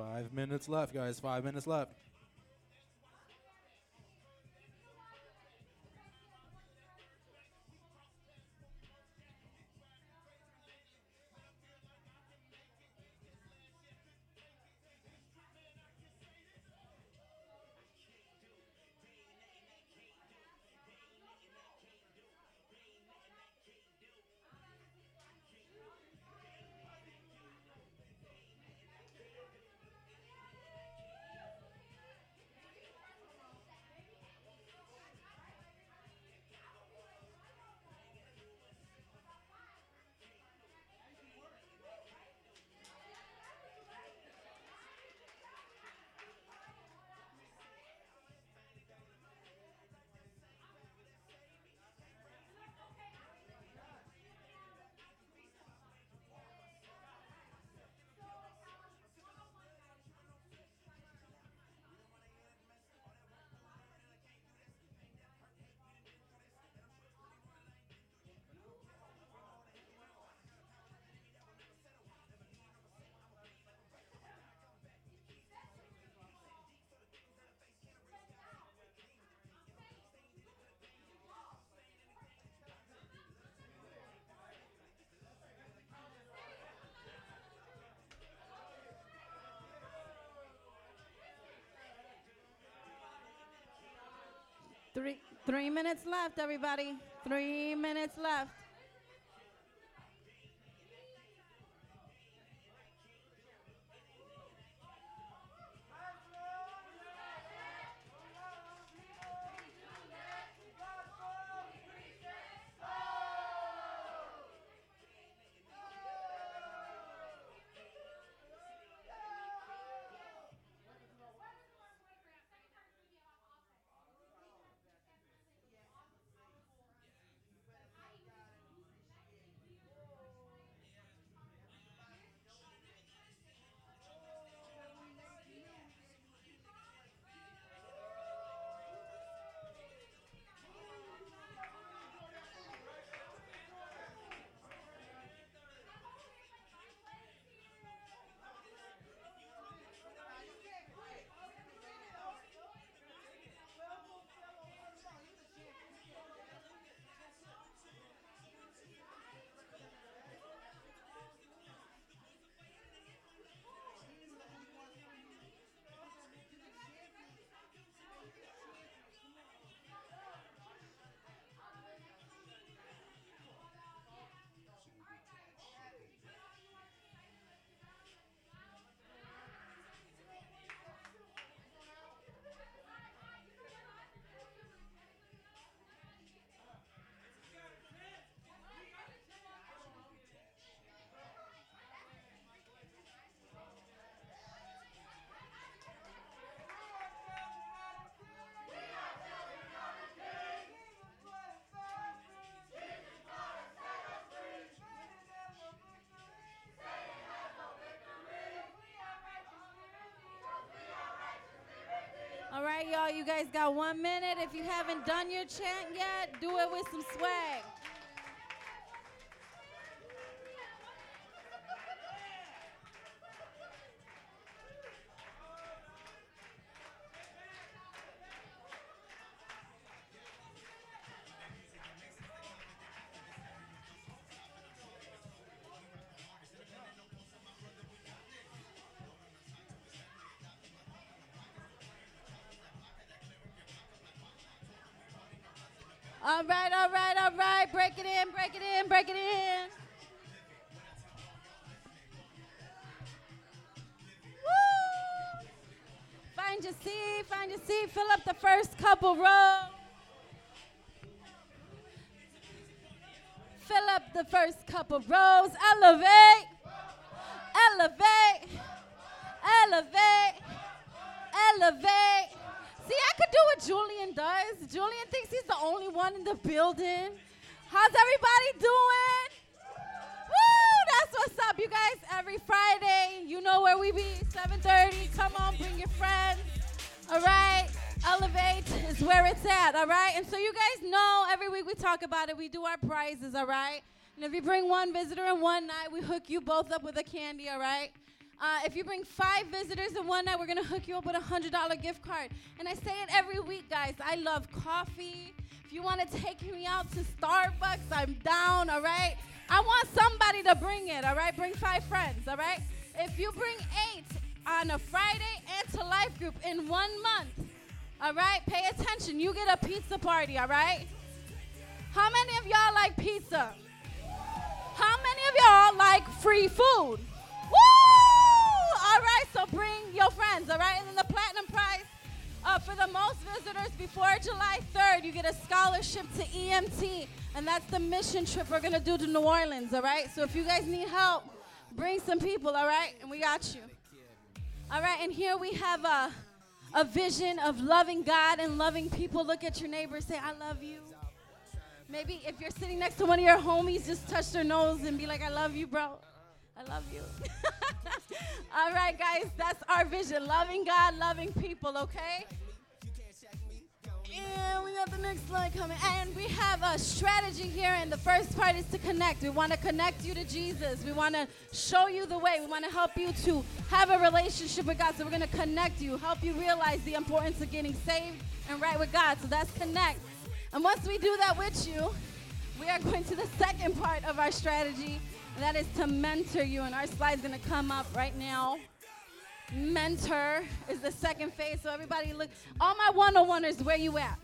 Five minutes left, guys. Five minutes left. Three three minutes left, everybody. Three minutes left. You guys got one minute. If you haven't done your chant yet, do it with some swag. All right, all right, all right. Break it in, break it in, break it in. Woo! Find your seat, find your seat. Fill up the first couple rows. Fill up the first couple rows. Elevate, elevate, elevate, elevate. See, I could do what Julian does. Julian thinks he's the only one in the building. How's everybody doing? Woo! That's what's up, you guys. Every Friday, you know where we be. 7:30. Come on, bring your friends. All right. Elevate is where it's at. All right. And so you guys know every week we talk about it. We do our prizes. All right. And if you bring one visitor in one night, we hook you both up with a candy. All right. Uh, if you bring five visitors in one night, we're gonna hook you up with a hundred dollar gift card. And I say it every week, guys. I love coffee. If you want to take me out to Starbucks, I'm down. All right. I want somebody to bring it. All right. Bring five friends. All right. If you bring eight on a Friday and to life group in one month, all right. Pay attention. You get a pizza party. All right. How many of y'all like pizza? How many of y'all like free food? Woo! All right, so bring your friends, all right? And then the platinum prize uh, for the most visitors before July 3rd, you get a scholarship to EMT, and that's the mission trip we're gonna do to New Orleans, all right? So if you guys need help, bring some people, all right? And we got you. All right, and here we have a, a vision of loving God and loving people. Look at your neighbor, say, I love you. Maybe if you're sitting next to one of your homies, just touch their nose and be like, I love you, bro. I love you. All right, guys, that's our vision loving God, loving people, okay? And we got the next slide coming. And we have a strategy here, and the first part is to connect. We want to connect you to Jesus. We want to show you the way. We want to help you to have a relationship with God. So we're going to connect you, help you realize the importance of getting saved and right with God. So that's connect. And once we do that with you, we are going to the second part of our strategy, and that is to mentor you. And our slide's to come up right now. Mentor is the second phase. So everybody look, all my 101ers, where you at?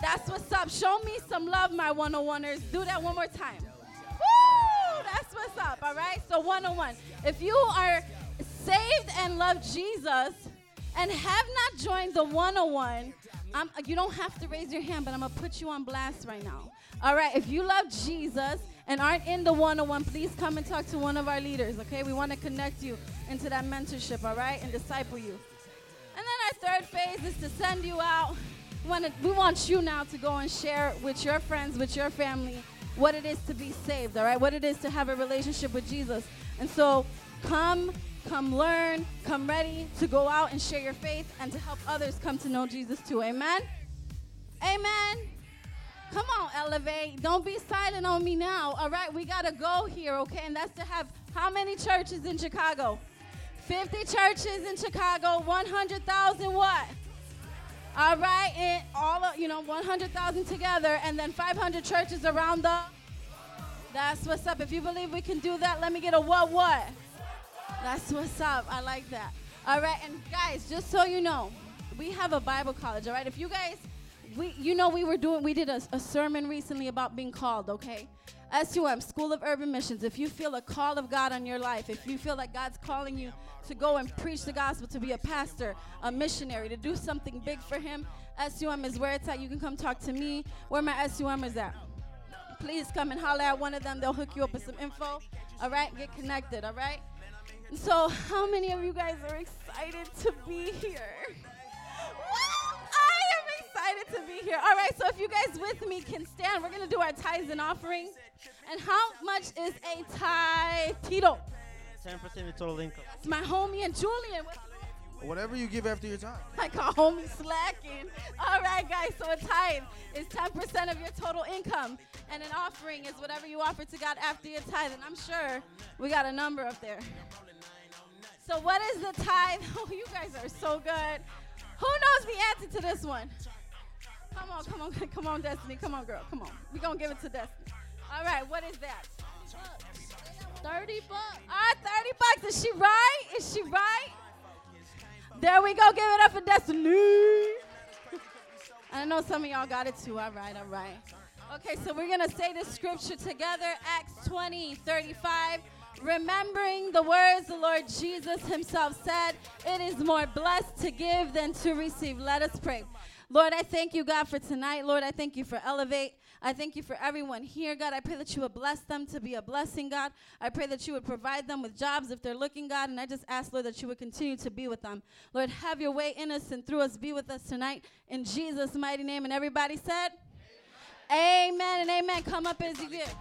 That's what's up. Show me some love, my 101ers. Do that one more time. Woo! That's what's up, all right? So 101. If you are saved and love Jesus and have not joined the 101, I'm, you don't have to raise your hand, but I'm going to put you on blast right now. All right, if you love Jesus and aren't in the 101, please come and talk to one of our leaders, okay? We want to connect you into that mentorship, all right, and disciple you. And then our third phase is to send you out. We want, we want you now to go and share with your friends, with your family, what it is to be saved, all right? What it is to have a relationship with Jesus. And so come come learn, come ready to go out and share your faith and to help others come to know Jesus too. Amen? Amen. Come on, elevate. Don't be silent on me now. All right, we got to go here, okay? And that's to have how many churches in Chicago? 50 churches in Chicago, 100,000 what? All right, and all of, you know, 100,000 together, and then 500 churches around the. That's what's up. If you believe we can do that, let me get a what what. That's what's up. I like that. All right, and guys, just so you know, we have a Bible college. All right, if you guys, we, you know, we were doing, we did a, a sermon recently about being called. Okay, SUM, School of Urban Missions. If you feel a call of God on your life, if you feel like God's calling you to go and preach the gospel, to be a pastor, a missionary, to do something big for Him, SUM is where it's at. You can come talk to me. Where my SUM is at? Please come and holler at one of them. They'll hook you up with some info. All right, get connected. All right. So, how many of you guys are excited to be here? Well, I am excited to be here. All right, so if you guys with me can stand, we're going to do our tithes and offering. And how much is a tithe, Tito? 10% of your total income. That's my homie and Julian. Whatever you give after your time. I call homie slacking. All right, guys. So a tithe is 10% of your total income, and an offering is whatever you offer to God after your tithe. And I'm sure we got a number up there. So what is the tithe? Oh, you guys are so good. Who knows the answer to this one? Come on, come on, come on, Destiny. Come on, girl. Come on. We're going to give it to Destiny. All right, what is that? 30 bucks. Ah, 30 bucks. Is she right? Is she right? There we go. Give it up for Destiny. I know some of y'all got it too. All right, all right. Okay, so we're going to say this scripture together Acts 20, 35. Remembering the words the Lord Jesus himself said, it is more blessed to give than to receive. Let us pray. Lord, I thank you, God, for tonight. Lord, I thank you for Elevate. I thank you for everyone here, God. I pray that you would bless them to be a blessing, God. I pray that you would provide them with jobs if they're looking, God. And I just ask, Lord, that you would continue to be with them. Lord, have your way in us and through us. Be with us tonight in Jesus' mighty name. And everybody said, Amen, amen and amen. Come up as you get.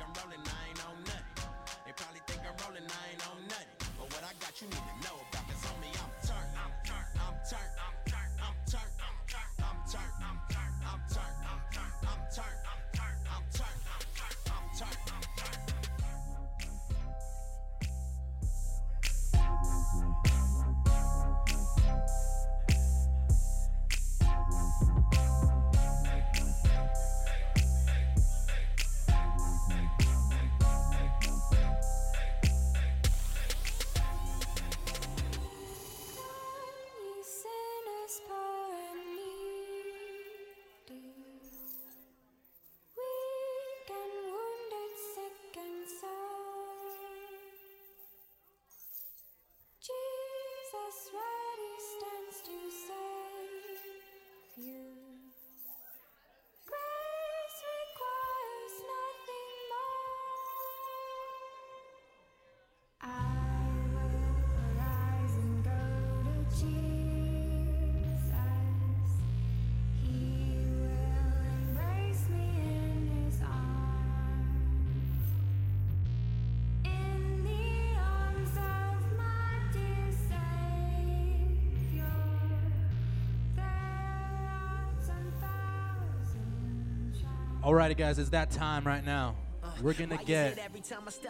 Alrighty, guys, it's that time right now. We're gonna get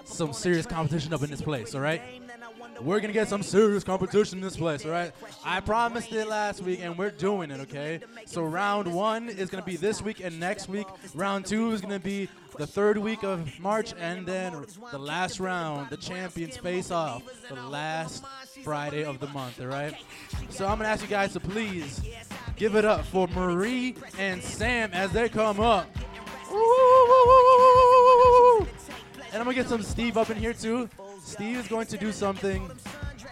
some serious competition up in this place, alright? We're gonna get some serious competition in this place, alright? I promised it last week and we're doing it, okay? So round one is gonna be this week and next week. Round two is gonna be the third week of March, and then the last round, the champions face off the last Friday of the month, alright? So I'm gonna ask you guys to please give it up for Marie and Sam as they come up. And I'm gonna get some Steve up in here too. Steve is going to do something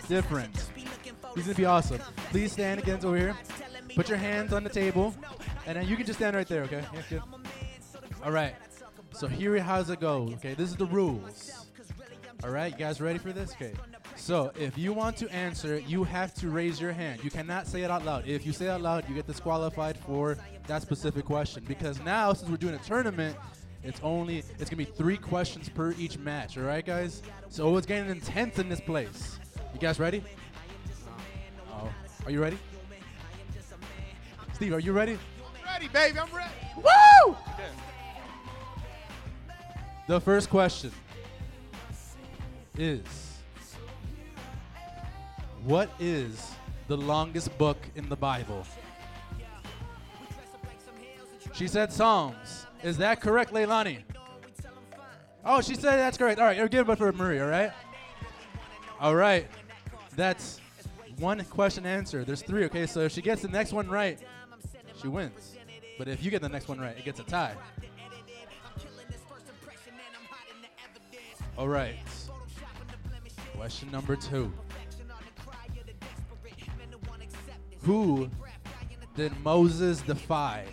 different. He's gonna be awesome. Please stand against over here. Put your hands on the table, and then you can just stand right there, okay? Yeah. All right. So here, how's it go? Okay, this is the rules. All right, you guys ready for this? Okay. So if you want to answer, you have to raise your hand. You cannot say it out loud. If you say it out loud, you get disqualified for that specific question. Because now, since we're doing a tournament, it's only it's gonna be three questions per each match. All right, guys. So it's getting intense in this place. You guys ready? Oh, are you ready? Steve, are you ready? Ready, baby. I'm ready. Woo! The first question is What is the longest book in the Bible? She said Psalms. Is that correct, Leilani? Oh, she said that's correct. All right, give it for Marie, all right? All right. That's one question answered. There's three, okay? So if she gets the next one right, she wins. But if you get the next one right, it gets a tie. All right. Question number two. Who did Moses defy?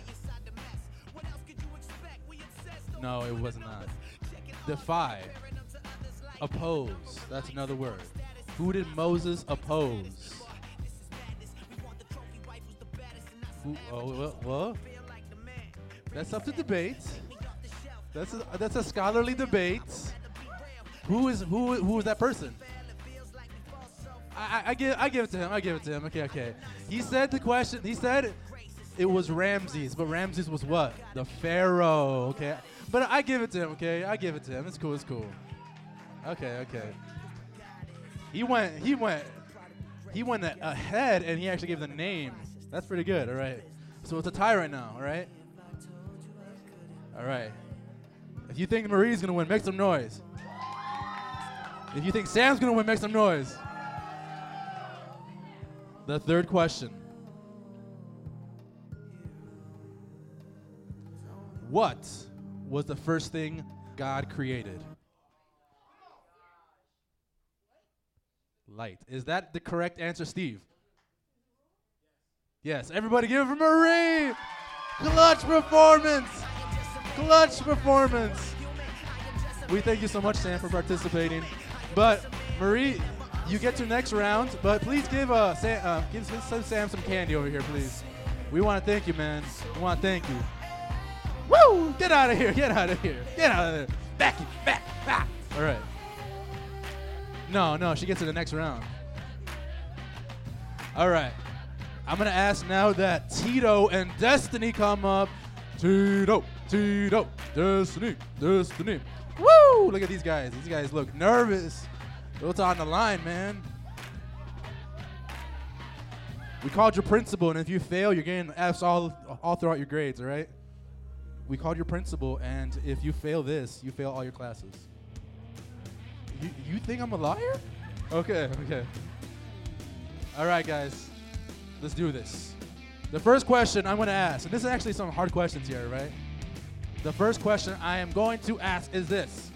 No, it was not. Defy. Oppose. That's another word. Who did Moses oppose? Who, oh, well, well, that's up to debate. That's a, that's a scholarly debate. Who is who? Who is that person? I, I, I give I give it to him. I give it to him. Okay, okay. He said the question. He said it was Ramses, but Ramses was what? The pharaoh. Okay, but I give it to him. Okay, I give it to him. It's cool. It's cool. Okay, okay. He went. He went. He went ahead, and he actually gave the name. That's pretty good. All right. So it's a tie right now. All right. All right. If you think Marie's gonna win, make some noise. If you think Sam's gonna win, make some noise. The third question. What was the first thing God created? Light. Is that the correct answer, Steve? Yes. Everybody give it for Marie! Clutch performance! Clutch performance! We thank you so much, Sam, for participating. But Marie, you get to next round. But please give uh, Sam, uh give Sam some candy over here, please. We want to thank you, man. We want to thank you. Woo! Get out of here! Get out of here! Get out of there! Back you! Back! Back! All right. No, no, she gets to the next round. All right. I'm gonna ask now that Tito and Destiny come up. Tito, Tito, Destiny, Destiny. Woo! Look at these guys. These guys look nervous. What's on the line, man? We called your principal, and if you fail, you're getting F's all all throughout your grades. All right? We called your principal, and if you fail this, you fail all your classes. You you think I'm a liar? Okay, okay. All right, guys. Let's do this. The first question I'm going to ask, and this is actually some hard questions here, right? The first question I am going to ask is this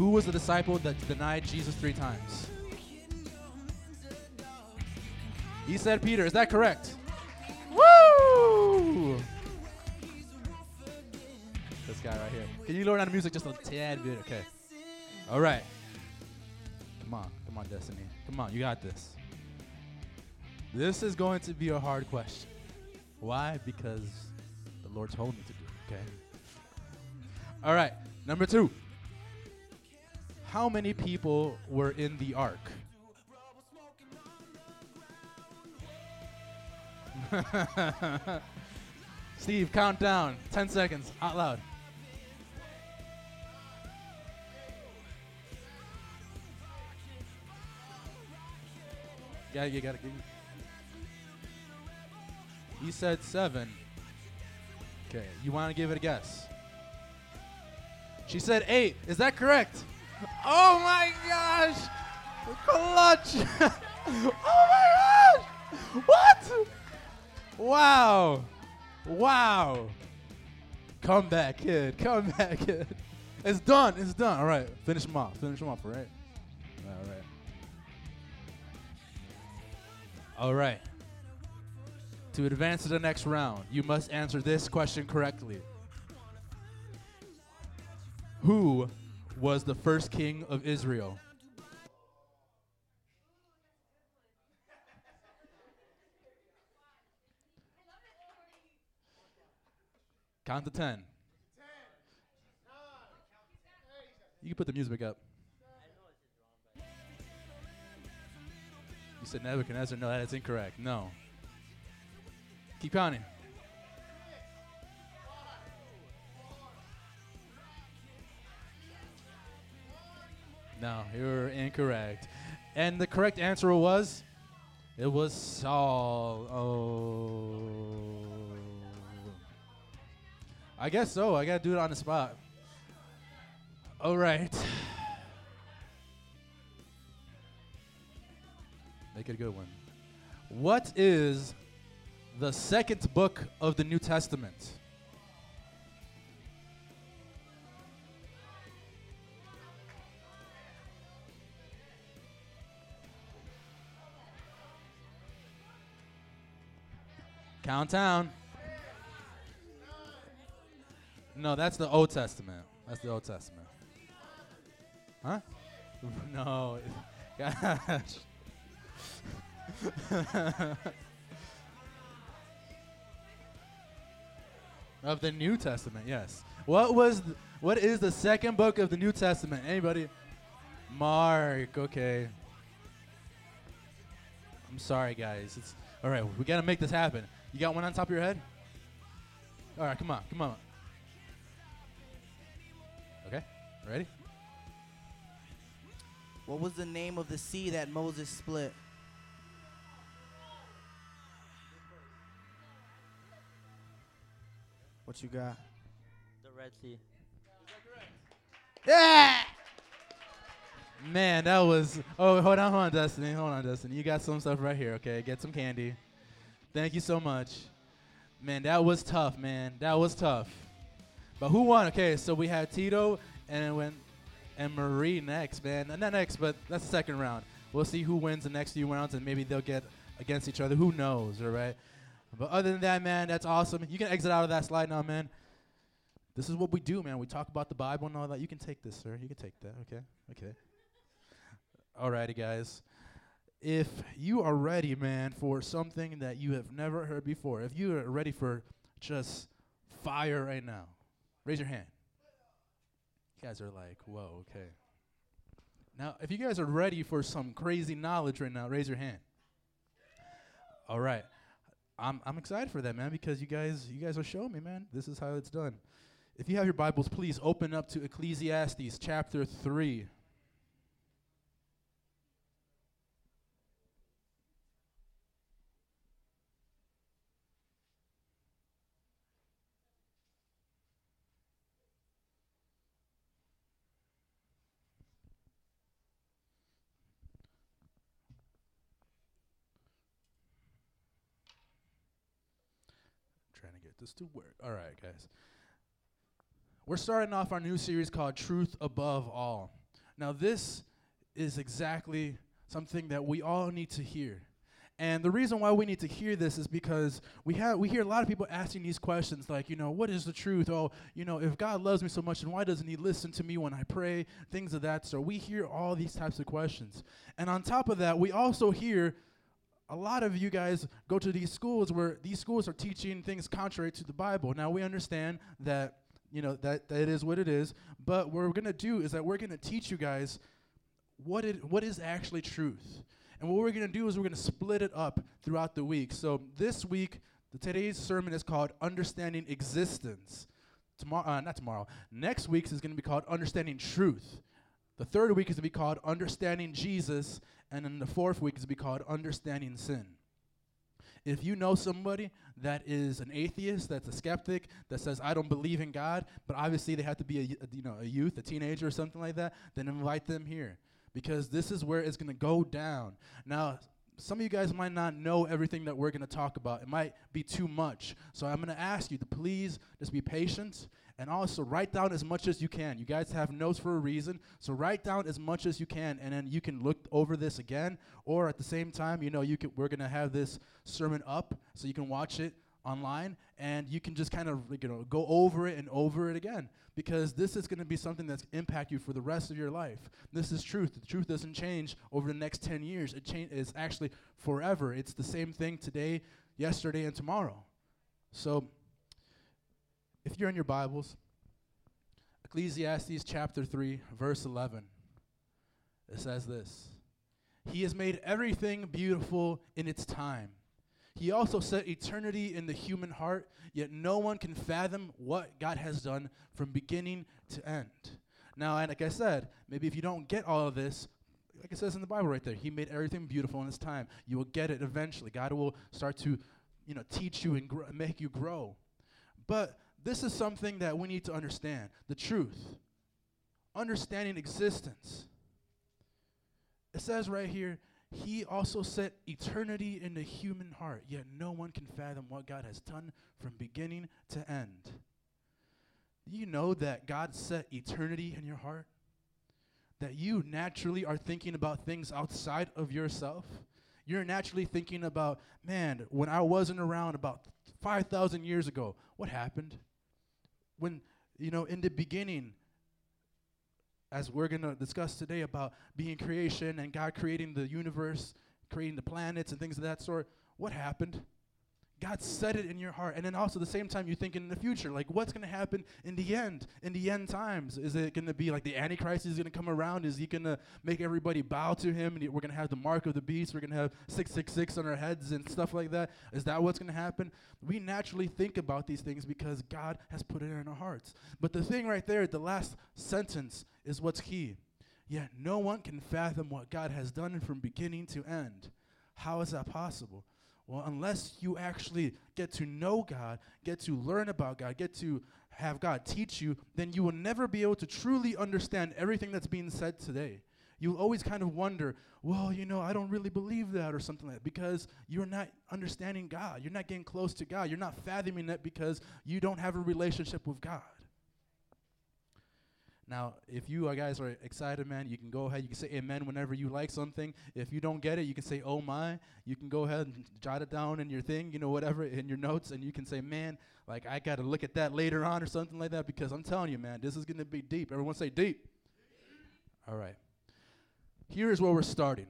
Who was the disciple that denied Jesus three times? He said Peter. Is that correct? Woo! This guy right here. Can you lower down the music just a tad bit? Okay. All right. Come on. Come on, Destiny. Come on. You got this. This is going to be a hard question. Why? Because the Lord told me to do it, okay? All right, number two. How many people were in the ark? Steve, count down. 10 seconds. Out loud. Yeah, you gotta. You, you said seven. Okay, you want to give it a guess? She said eight. Is that correct? Oh my gosh! Clutch! oh my gosh! What? Wow! Wow! Come back, kid. Come back, kid. It's done. It's done. All right. Finish them off. Finish them off. Right. All right. All right. To advance to the next round, you must answer this question correctly. Who was the first king of Israel? Count to 10. You can put the music up. You said Nebuchadnezzar. No, that is incorrect. No. Keep counting. No, you're incorrect. And the correct answer was it was Saul. Oh. I guess so. I got to do it on the spot. All right. Make it a good one. What is the second book of the New Testament? Count down. No, that's the Old Testament. That's the Old Testament. Huh? No. Gosh. of the New Testament, yes. What was th- what is the second book of the New Testament? Anybody? Mark, okay. I'm sorry guys. It's all right, we got to make this happen. You got one on top of your head? All right, come on. Come on. Okay? Ready? What was the name of the sea that Moses split? What you got? The Red Sea. Yeah! Man, that was. Oh, hold on, hold on, Destiny. Hold on, Destiny. You got some stuff right here, okay? Get some candy. Thank you so much. Man, that was tough, man. That was tough. But who won? Okay, so we had Tito and went and Marie next, man. Not next, but that's the second round. We'll see who wins the next few rounds, and maybe they'll get against each other. Who knows, all right? But other than that, man, that's awesome. You can exit out of that slide now, man. This is what we do, man. We talk about the Bible and all that. You can take this, sir. You can take that, okay? Okay. Alrighty, guys. If you are ready, man, for something that you have never heard before, if you are ready for just fire right now, raise your hand. You guys are like, whoa, okay. Now, if you guys are ready for some crazy knowledge right now, raise your hand. All right. I'm I'm excited for that, man, because you guys you guys are showing me, man. This is how it's done. If you have your Bibles, please open up to Ecclesiastes chapter 3. This to work. All right, guys. We're starting off our new series called Truth Above All. Now, this is exactly something that we all need to hear. And the reason why we need to hear this is because we have we hear a lot of people asking these questions like, you know, what is the truth? Oh, you know, if God loves me so much, then why doesn't he listen to me when I pray? Things of that sort. We hear all these types of questions. And on top of that, we also hear a lot of you guys go to these schools where these schools are teaching things contrary to the Bible. Now we understand that you know that, that is what it is, but what we're gonna do is that we're gonna teach you guys what it what is actually truth. And what we're gonna do is we're gonna split it up throughout the week. So this week, The today's sermon is called Understanding Existence. Tomorrow, uh, not tomorrow. Next week's is to be called Understanding Truth. The third week is going to be called Understanding Jesus, and then the fourth week is be called Understanding Sin. If you know somebody that is an atheist, that's a skeptic, that says I don't believe in God, but obviously they have to be a, a, you know a youth, a teenager, or something like that, then invite them here because this is where it's going to go down. Now, some of you guys might not know everything that we're going to talk about. It might be too much. So I'm going to ask you to please just be patient and also write down as much as you can. You guys have notes for a reason. So write down as much as you can and then you can look over this again. Or at the same time, you know, you can we're going to have this sermon up so you can watch it online and you can just kind of you know go over it and over it again. Because this is going to be something that's impact you for the rest of your life. This is truth. The truth doesn't change over the next 10 years. It change is actually forever. It's the same thing today yesterday and tomorrow. So if you're in your bibles ecclesiastes chapter 3 verse 11 it says this he has made everything beautiful in its time he also set eternity in the human heart, yet no one can fathom what God has done from beginning to end. Now, and like I said, maybe if you don't get all of this, like it says in the Bible right there, He made everything beautiful in His time. You will get it eventually. God will start to, you know, teach you and gr- make you grow. But this is something that we need to understand the truth, understanding existence. It says right here, he also set eternity in the human heart, yet no one can fathom what God has done from beginning to end. You know that God set eternity in your heart? That you naturally are thinking about things outside of yourself? You're naturally thinking about, man, when I wasn't around about 5,000 years ago, what happened? When, you know, in the beginning, as we're going to discuss today about being creation and God creating the universe, creating the planets and things of that sort, what happened? God set it in your heart. And then also the same time, you're thinking in the future, like what's going to happen in the end, in the end times? Is it going to be like the Antichrist is going to come around? Is he going to make everybody bow to him? And we're going to have the mark of the beast. We're going to have 666 on our heads and stuff like that. Is that what's going to happen? We naturally think about these things because God has put it in our hearts. But the thing right there, the last sentence is what's key. Yet no one can fathom what God has done from beginning to end. How is that possible? Well, unless you actually get to know God, get to learn about God, get to have God teach you, then you will never be able to truly understand everything that's being said today. You'll always kind of wonder, well, you know, I don't really believe that or something like that because you're not understanding God. You're not getting close to God. You're not fathoming it because you don't have a relationship with God. Now, if you uh, guys are excited, man, you can go ahead. You can say amen whenever you like something. If you don't get it, you can say oh my. You can go ahead and jot it down in your thing, you know, whatever, in your notes, and you can say, man, like I got to look at that later on or something like that because I'm telling you, man, this is going to be deep. Everyone say deep. All right. Here is where we're starting.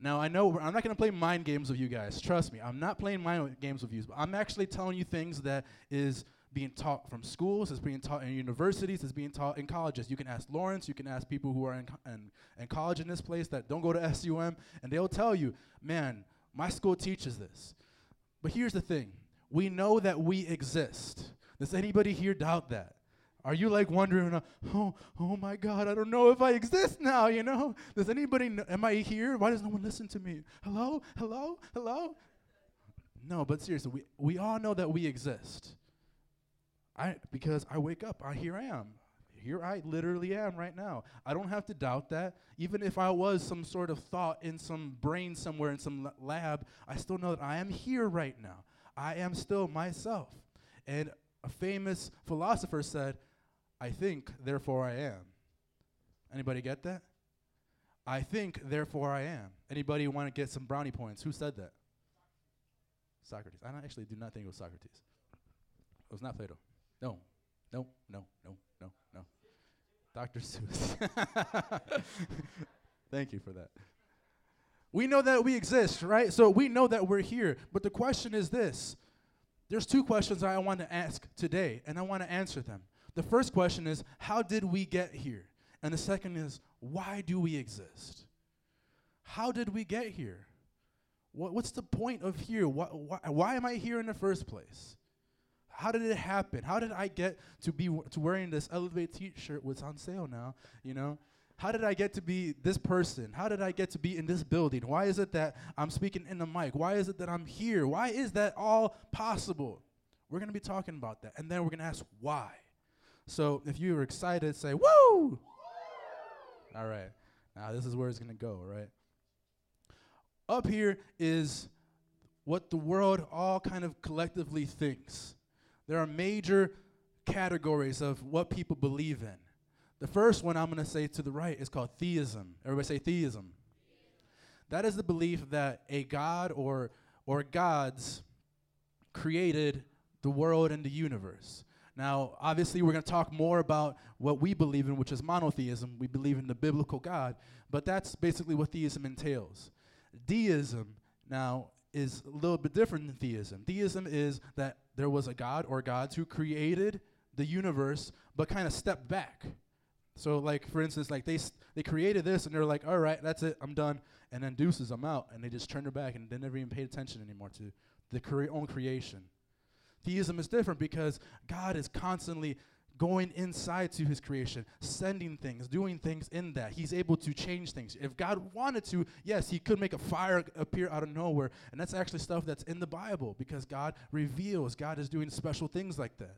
Now, I know I'm not going to play mind games with you guys. Trust me, I'm not playing mind games with you. But I'm actually telling you things that is being taught from schools, it's being taught in universities, it's being taught in colleges. You can ask Lawrence, you can ask people who are in, in, in college in this place that don't go to SUM, and they'll tell you, man, my school teaches this. But here's the thing we know that we exist. Does anybody here doubt that? Are you like wondering, uh, oh, oh my God, I don't know if I exist now, you know? Does anybody, am I here? Why does no one listen to me? Hello? Hello? Hello? No, but seriously, we, we all know that we exist. I because I wake up, I here I am. Here I literally am right now. I don't have to doubt that. Even if I was some sort of thought in some brain somewhere in some lab, I still know that I am here right now. I am still myself. And a famous philosopher said, I think, therefore I am. Anybody get that? I think, therefore I am. Anybody want to get some brownie points? Who said that? Socrates. I actually do not think it was Socrates. It was not Plato. No, no, no, no, no, no. Dr. Seuss. Thank you for that. We know that we exist, right? So we know that we're here. But the question is this there's two questions I want to ask today, and I want to answer them. The first question is, how did we get here? And the second is, why do we exist? How did we get here? What, what's the point of here? Why, why, why am I here in the first place? How did it happen? How did I get to be w- to wearing this Elevate T-shirt? What's on sale now? You know, how did I get to be this person? How did I get to be in this building? Why is it that I'm speaking in the mic? Why is it that I'm here? Why is that all possible? We're gonna be talking about that, and then we're gonna ask why. So if you are excited, say woo. All right. Now this is where it's gonna go. Right. Up here is what the world all kind of collectively thinks. There are major categories of what people believe in. The first one I'm going to say to the right is called theism. Everybody say theism. That is the belief that a god or or gods created the world and the universe. Now, obviously, we're going to talk more about what we believe in, which is monotheism. We believe in the biblical God, but that's basically what theism entails. Deism, now, is a little bit different than theism. Deism is that there was a God or gods who created the universe, but kind of stepped back. So, like for instance, like they they created this and they're like, all right, that's it, I'm done, and then deuces, I'm out, and they just turned their back and they never even paid attention anymore to the cre- own creation. Theism is different because God is constantly going inside to his creation, sending things, doing things in that. He's able to change things. If God wanted to, yes, he could make a fire appear out of nowhere. And that's actually stuff that's in the Bible because God reveals, God is doing special things like that.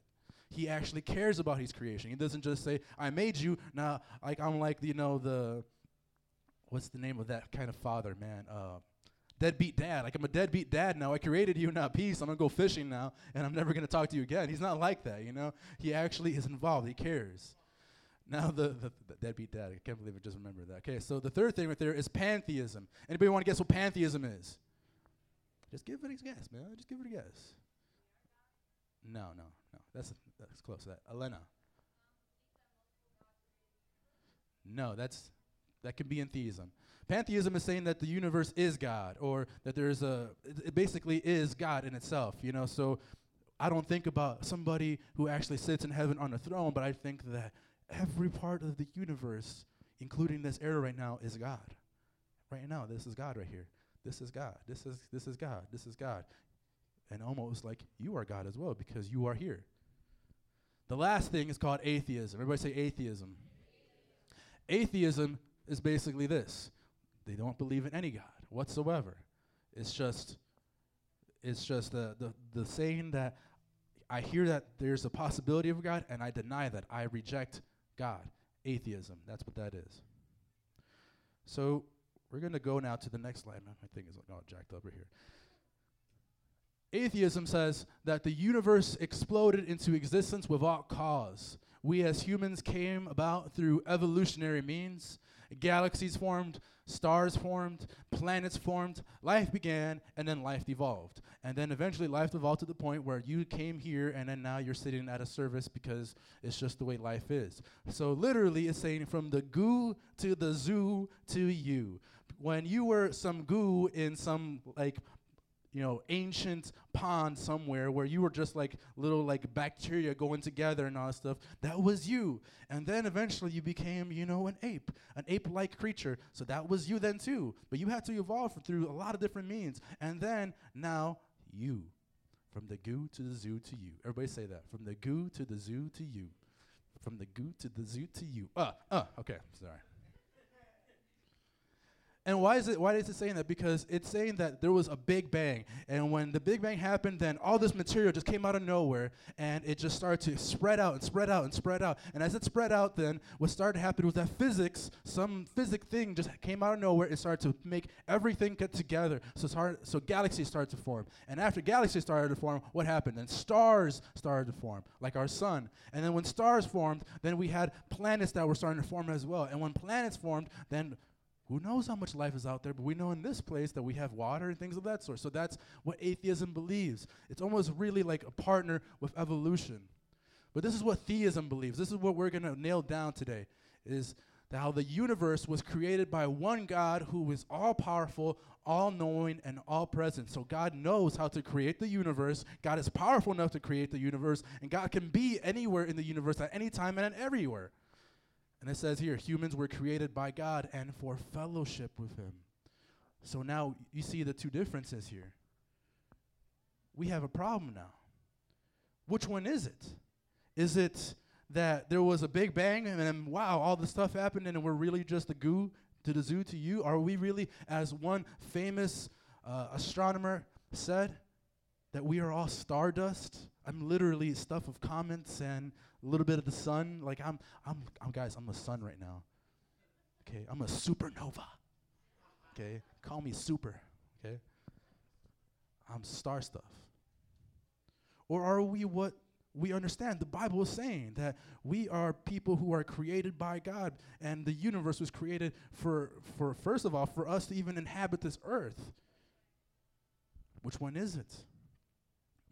He actually cares about his creation. He doesn't just say, I made you. Now, like I'm like, you know, the what's the name of that kind of father, man? Uh, deadbeat dad. Like I'm a deadbeat dad now. I created you, now peace. I'm gonna go fishing now, and I'm never gonna talk to you again. He's not like that, you know. He actually is involved. He cares. Now the, the, the deadbeat dad. I can't believe I just remembered that. Okay, so the third thing right there is pantheism. Anybody want to guess what pantheism is? Just give it a guess, man. Just give it a guess. No, no, no. That's that's close. to That Elena. No, that's that can be in theism. Pantheism is saying that the universe is God, or that there's a it, it basically is God in itself. You know, so I don't think about somebody who actually sits in heaven on a throne, but I think that every part of the universe, including this era right now, is God. Right now, this is God right here. This is God. This is this is God. This is God. And almost like you are God as well because you are here. The last thing is called atheism. Everybody say atheism. Atheism is basically this. They don't believe in any God whatsoever. It's just it's just the, the, the saying that I hear that there's a possibility of God and I deny that. I reject God. Atheism. That's what that is. So we're going to go now to the next slide. My thing is all jacked up right here. Atheism says that the universe exploded into existence without cause. We as humans came about through evolutionary means. Galaxies formed, stars formed, planets formed, life began, and then life evolved. And then eventually life evolved to the point where you came here and then now you're sitting at a service because it's just the way life is. So literally it's saying from the goo to the zoo to you. When you were some goo in some like you know, ancient pond somewhere where you were just like little like bacteria going together and all that stuff. That was you. And then eventually you became, you know, an ape, an ape-like creature. So that was you then too. But you had to evolve through a lot of different means. And then now you. From the goo to the zoo to you. Everybody say that. From the goo to the zoo to you. From the goo to the zoo to you. Uh, uh, okay, sorry. And why is it why is it saying that? Because it's saying that there was a big bang. And when the big bang happened, then all this material just came out of nowhere and it just started to spread out and spread out and spread out. And as it spread out, then what started to happen was that physics, some physic thing just came out of nowhere and started to make everything get together. So started, so galaxies started to form. And after galaxies started to form, what happened? Then stars started to form, like our sun. And then when stars formed, then we had planets that were starting to form as well. And when planets formed, then who knows how much life is out there, but we know in this place that we have water and things of that sort. So that's what atheism believes. It's almost really like a partner with evolution. But this is what theism believes. This is what we're going to nail down today is how the universe was created by one God who is all powerful, all knowing, and all present. So God knows how to create the universe. God is powerful enough to create the universe, and God can be anywhere in the universe at any time and everywhere. And it says here, humans were created by God and for fellowship with Him. So now you see the two differences here. We have a problem now. Which one is it? Is it that there was a big bang and then wow, all this stuff happened and we're really just a goo to the zoo to you? Are we really, as one famous uh, astronomer said, that we are all stardust? I'm literally stuff of comets and a little bit of the sun. Like I'm, I'm, I'm guys, I'm a sun right now. Okay, I'm a supernova. Okay, call me super. Okay, I'm star stuff. Or are we what we understand? The Bible is saying that we are people who are created by God, and the universe was created for, for first of all, for us to even inhabit this earth. Which one is it?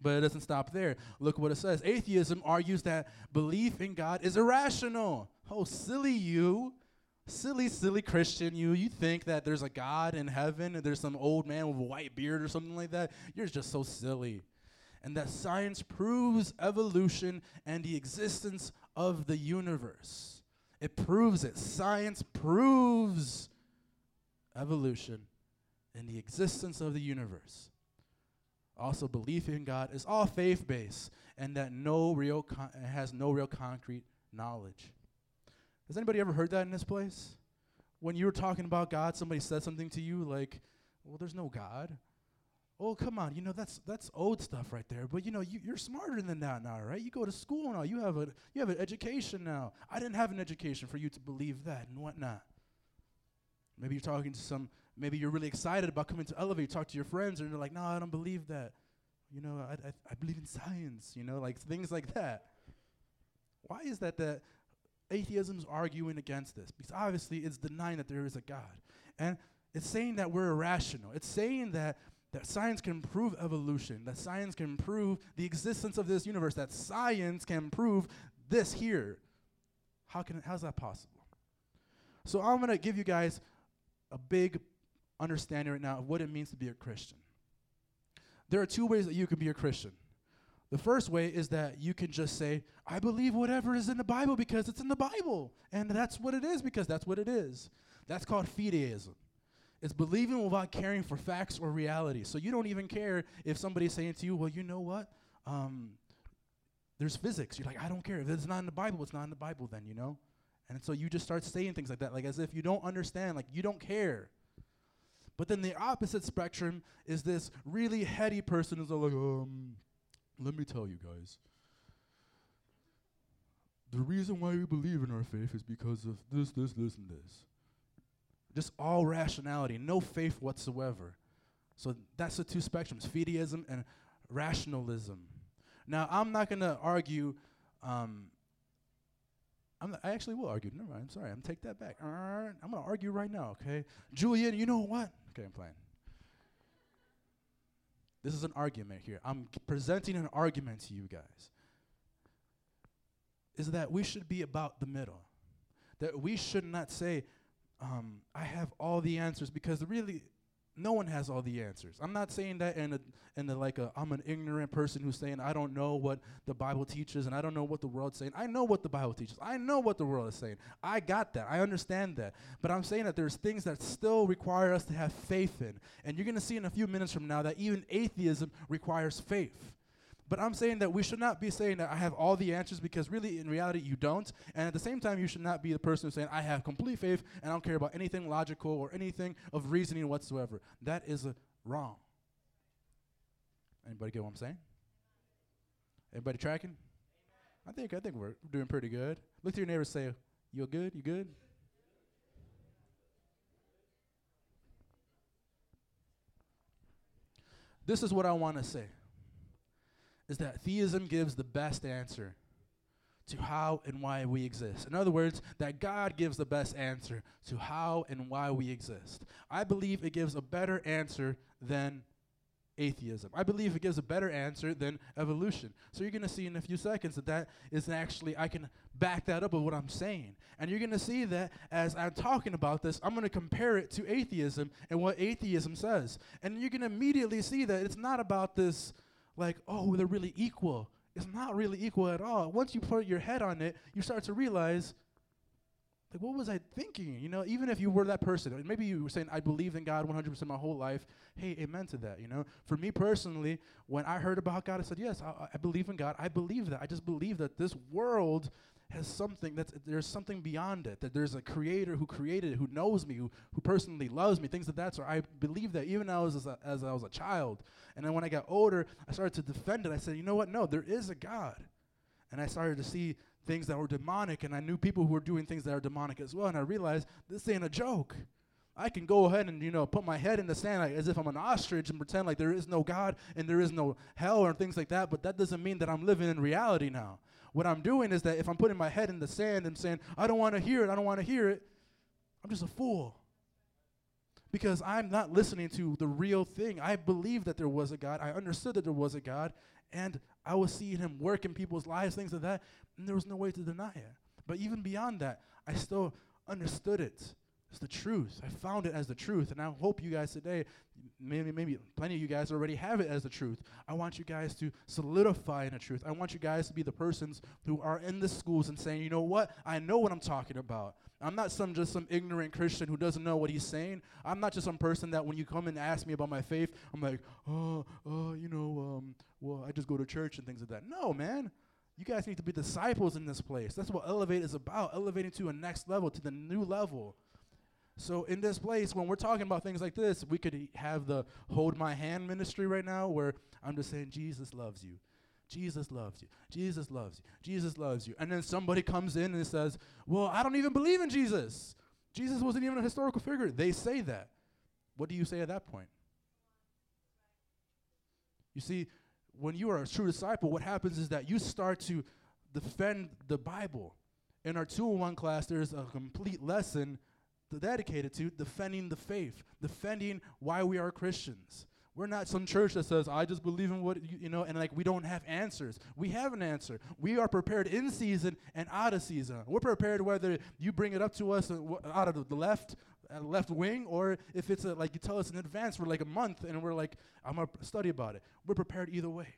But it doesn't stop there. Look what it says. Atheism argues that belief in God is irrational. Oh, silly you. Silly, silly Christian, you. You think that there's a God in heaven and there's some old man with a white beard or something like that? You're just so silly. And that science proves evolution and the existence of the universe. It proves it. Science proves evolution and the existence of the universe. Also, belief in God is all faith based and that no real con- has no real concrete knowledge. Has anybody ever heard that in this place? When you were talking about God, somebody said something to you like, "Well, there's no God." Oh, come on, you know that's that's old stuff right there. But you know, you, you're smarter than that now, right? You go to school now. You have a you have an education now. I didn't have an education for you to believe that and whatnot. Maybe you're talking to some. Maybe you're really excited about coming to Elevate. Talk to your friends, and they're like, "No, I don't believe that." You know, I, I I believe in science. You know, like things like that. Why is that that atheism's arguing against this? Because obviously it's denying that there is a God. And it's saying that we're irrational. It's saying that that science can prove evolution, that science can prove the existence of this universe, that science can prove this here. How can how's that possible? So I'm to give you guys a big understanding right now of what it means to be a Christian. There are two ways that you can be a Christian. The first way is that you can just say, I believe whatever is in the Bible because it's in the Bible. And that's what it is because that's what it is. That's called fideism. It's believing without caring for facts or reality. So you don't even care if somebody's saying to you, well, you know what? Um, there's physics. You're like, I don't care. If it's not in the Bible, it's not in the Bible then, you know? And so you just start saying things like that, like as if you don't understand, like you don't care. But then the opposite spectrum is this really heady person who's like, um, let me tell you guys. The reason why we believe in our faith is because of this, this, this, and this. Just all rationality, no faith whatsoever. So that's the two spectrums fideism and rationalism. Now, I'm not going to argue. Um, not, I actually will argue. Never mind. I'm sorry. I'm take that back. I'm to argue right now, okay? Julian, you know what? Okay, I'm playing. This is an argument here. I'm presenting an argument to you guys. Is that we should be about the middle. That we should not say, um, I have all the answers because really, no one has all the answers. I'm not saying that in a in like a I'm an ignorant person who's saying I don't know what the Bible teaches and I don't know what the world's saying. I know what the Bible teaches. I know what the world is saying. I got that. I understand that. But I'm saying that there's things that still require us to have faith in. And you're going to see in a few minutes from now that even atheism requires faith. But I'm saying that we should not be saying that I have all the answers because really, in reality, you don't. And at the same time, you should not be the person who's saying I have complete faith and I don't care about anything logical or anything of reasoning whatsoever. That is uh, wrong. Anybody get what I'm saying? Everybody tracking? I think I think we're doing pretty good. Look to your neighbor say, "You good? You good?" This is what I want to say is that theism gives the best answer to how and why we exist. In other words, that God gives the best answer to how and why we exist. I believe it gives a better answer than atheism. I believe it gives a better answer than evolution. So you're going to see in a few seconds that that is actually, I can back that up with what I'm saying. And you're going to see that as I'm talking about this, I'm going to compare it to atheism and what atheism says. And you're going to immediately see that it's not about this like, oh, they're really equal. It's not really equal at all. Once you put your head on it, you start to realize like what was I thinking? You know, even if you were that person, and maybe you were saying I believed in God 100% my whole life. Hey, amen to that. You know, for me personally, when I heard about God, I said yes, I, I believe in God. I believe that. I just believe that this world has something that's there's something beyond it. That there's a creator who created it, who knows me, who who personally loves me, things of that sort. I believe that even as as, a, as I was a child, and then when I got older, I started to defend it. I said, you know what? No, there is a God, and I started to see things that were demonic, and I knew people who were doing things that are demonic as well. And I realized this ain't a joke. I can go ahead and you know put my head in the sand like, as if I'm an ostrich and pretend like there is no God and there is no hell or things like that. But that doesn't mean that I'm living in reality now. What I'm doing is that if I'm putting my head in the sand and saying I don't want to hear it, I don't want to hear it, I'm just a fool. Because I'm not listening to the real thing. I believed that there was a God. I understood that there was a God, and I was seeing Him work in people's lives, things like that, and there was no way to deny it. But even beyond that, I still understood it. It's the truth. I found it as the truth, and I hope you guys today, maybe maybe plenty of you guys already have it as the truth. I want you guys to solidify in the truth. I want you guys to be the persons who are in the schools and saying, you know what, I know what I'm talking about. I'm not some just some ignorant Christian who doesn't know what he's saying. I'm not just some person that when you come and ask me about my faith, I'm like, oh, oh, you know, um, well, I just go to church and things like that. No, man. You guys need to be disciples in this place. That's what Elevate is about, elevating to a next level, to the new level. So in this place, when we're talking about things like this, we could have the hold my hand ministry right now where I'm just saying, Jesus loves you. Jesus loves you. Jesus loves you. Jesus loves you. And then somebody comes in and says, Well, I don't even believe in Jesus. Jesus wasn't even a historical figure. They say that. What do you say at that point? You see, when you are a true disciple, what happens is that you start to defend the Bible. In our 201 class, there's a complete lesson dedicated to defending the faith, defending why we are Christians. We're not some church that says, I just believe in what, you, you know, and like we don't have answers. We have an answer. We are prepared in season and out of season. We're prepared whether you bring it up to us uh, out of the left, uh, left wing, or if it's a, like you tell us in advance for like a month and we're like, I'm going to study about it. We're prepared either way.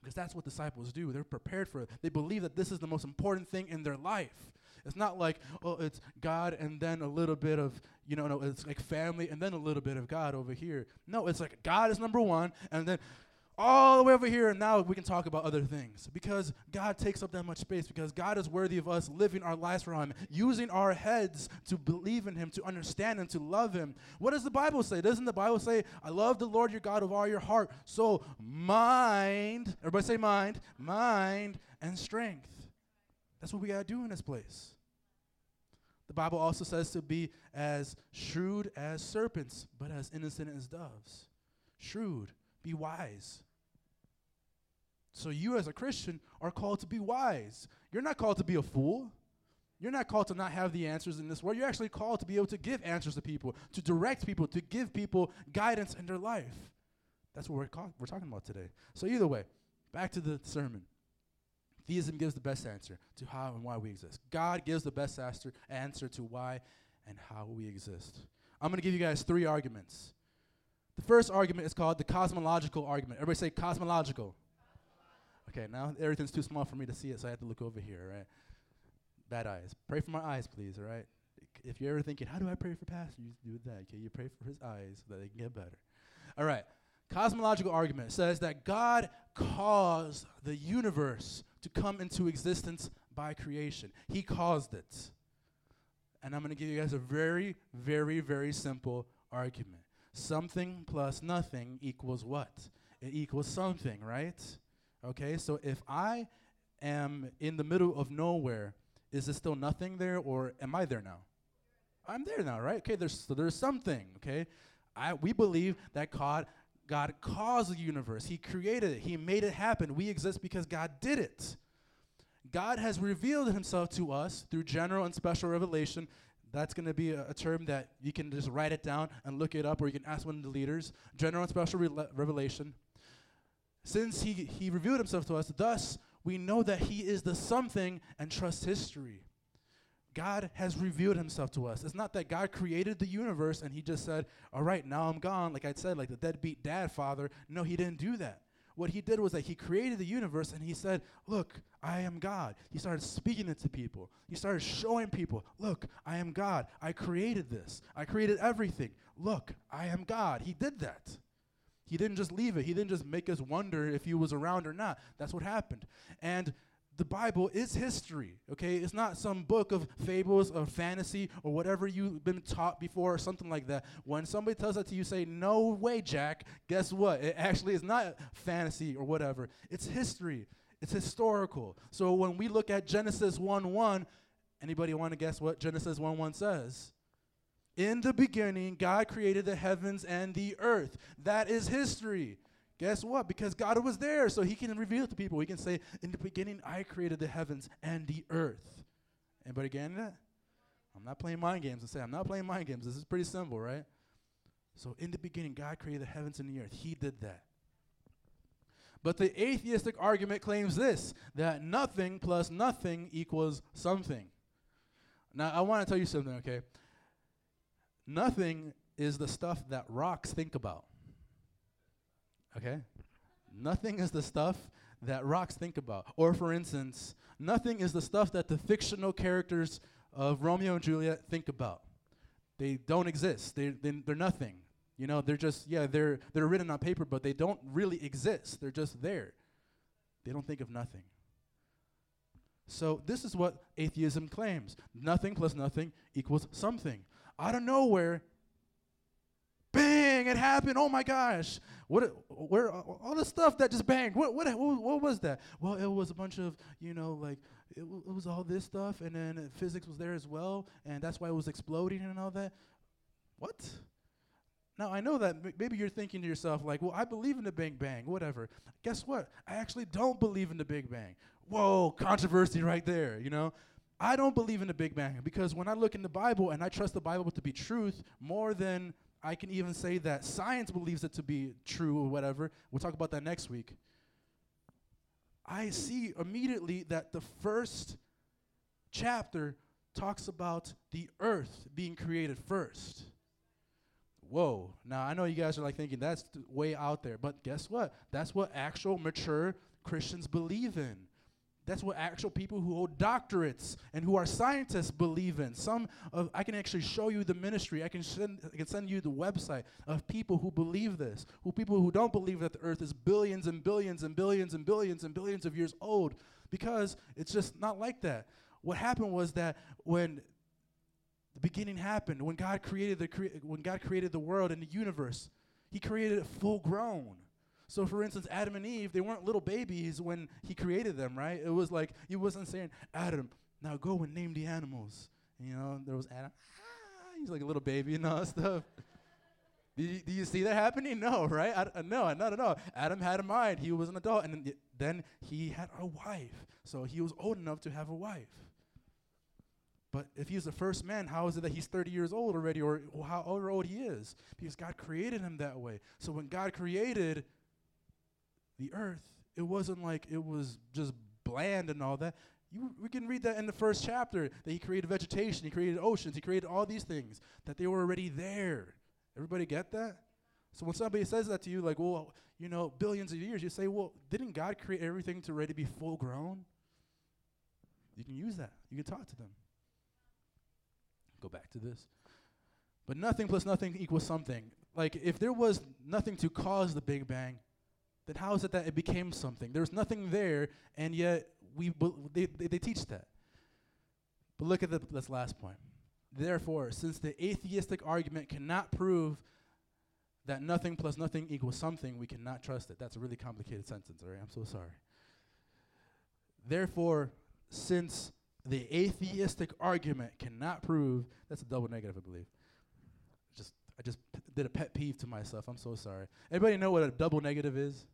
Because that's what disciples do. They're prepared for it. They believe that this is the most important thing in their life. It's not like, oh, it's God and then a little bit of, you know, no, it's like family and then a little bit of God over here. No, it's like God is number one and then all the way over here, and now we can talk about other things. Because God takes up that much space, because God is worthy of us living our lives for Him, using our heads to believe in Him, to understand Him, to love Him. What does the Bible say? Doesn't the Bible say, I love the Lord your God with all your heart, soul, mind, everybody say mind, mind, and strength. That's what we got to do in this place. The Bible also says to be as shrewd as serpents, but as innocent as doves. Shrewd, be wise. So you as a Christian are called to be wise. You're not called to be a fool. You're not called to not have the answers in this world. You're actually called to be able to give answers to people, to direct people, to give people guidance in their life. That's what we're, call- we're talking about today. So either way, back to the sermon. Theism gives the best answer to how and why we exist. God gives the best answer, answer to why and how we exist. I'm going to give you guys three arguments. The first argument is called the cosmological argument. Everybody say cosmological. Okay, now everything's too small for me to see it, so I have to look over here, right? Bad eyes. Pray for my eyes, please, all right? If you're ever thinking, how do I pray for Pastor? You do that, okay? You pray for his eyes so that they can get better. All right. Cosmological argument says that God caused the universe to come into existence by creation. He caused it. And I'm going to give you guys a very, very, very simple argument. Something plus nothing equals what? It equals something, right? Okay, so if I am in the middle of nowhere, is it still nothing there or am I there now? I'm there now, right? Okay, there's so there's something, okay? I we believe that God God caused the universe. He created it. He made it happen. We exist because God did it. God has revealed himself to us through general and special revelation. That's going to be a, a, term that you can just write it down and look it up, or you can ask one of the leaders. General and special re- revelation. Since he, he revealed himself to us, thus we know that he is the something and trust history. God has revealed himself to us. It's not that God created the universe and he just said, All right, now I'm gone, like I said, like the deadbeat dad father. No, he didn't do that. What he did was that he created the universe and he said, Look, I am God. He started speaking it to people. He started showing people, Look, I am God. I created this. I created everything. Look, I am God. He did that. He didn't just leave it. He didn't just make us wonder if he was around or not. That's what happened. And the Bible is history, okay? It's not some book of fables or fantasy or whatever you've been taught before or something like that. When somebody tells that to you, say, No way, Jack. Guess what? It actually is not fantasy or whatever. It's history, it's historical. So when we look at Genesis 1 1, anybody want to guess what Genesis 1 1 says? In the beginning, God created the heavens and the earth. That is history. Guess what? Because God was there, so He can reveal it to people. He can say, In the beginning, I created the heavens and the earth. Anybody getting that? I'm not playing mind games and say, I'm not playing mind games. This is pretty simple, right? So, in the beginning, God created the heavens and the earth. He did that. But the atheistic argument claims this that nothing plus nothing equals something. Now, I want to tell you something, okay? Nothing is the stuff that rocks think about. Okay? Nothing is the stuff that rocks think about. Or, for instance, nothing is the stuff that the fictional characters of Romeo and Juliet think about. They don't exist. They, they, they're nothing. You know, they're just, yeah, they're, they're written on paper, but they don't really exist. They're just there. They don't think of nothing. So, this is what atheism claims nothing plus nothing equals something. Out of nowhere, bang, it happened. Oh my gosh. What, where, all the stuff that just banged. What, what, what, was that? Well, it was a bunch of, you know, like, it, w- it was all this stuff, and then physics was there as well, and that's why it was exploding and all that. What? Now, I know that m- maybe you're thinking to yourself, like, well, I believe in the Big Bang, whatever. Guess what? I actually don't believe in the Big Bang. Whoa, controversy right there, you know? I don't believe in the Big Bang because when I look in the Bible and I trust the Bible to be truth more than I can even say that science believes it to be true or whatever. We'll talk about that next week. I see immediately that the first chapter talks about the earth being created first. Whoa. Now, I know you guys are like thinking that's th- way out there, but guess what? That's what actual mature Christians believe in. That's what actual people who hold doctorates and who are scientists believe in. Some of I can actually show you the ministry. I can send I can send you the website of people who believe this. Who people who don't believe that the earth is billions and billions and billions and billions and billions of years old because it's just not like that. What happened was that when the beginning happened, when God created the crea- when God created the world and the universe, he created it full grown. So, for instance, Adam and Eve, they weren't little babies when he created them, right? It was like, he wasn't saying, Adam, now go and name the animals. You know, there was Adam, ah, he's like a little baby and all that stuff. do, you, do you see that happening? No, right? I, uh, no, not at all. Adam had a mind. He was an adult. And then, he had a wife. So he was old enough to have a wife. But if he's the first man, how is it that he's 30 years old already, or how old he is? Because God created him that way. So when God created the earth, it wasn't like it was just bland and all that. You, we can read that in the first chapter that he created vegetation, he created oceans, he created all these things, that they were already there. Everybody get that? So when somebody says that to you, like, well, you know, billions of years, you say, well, didn't God create everything to already be full grown? You can use that. You can talk to them. Go back to this. But nothing plus nothing equals something. Like, if there was nothing to cause the Big Bang, then how is it that it became something? There's nothing there, and yet we they, they, they teach that. But look at the, this last point. Therefore, since the atheistic argument cannot prove that nothing plus nothing equals something, we cannot trust it. That's a really complicated sentence, all right? I'm so sorry. Therefore, since the atheistic argument cannot prove that's a double negative, I believe. I just p- did a pet peeve to myself. I'm so sorry. Everybody know what a double negative is?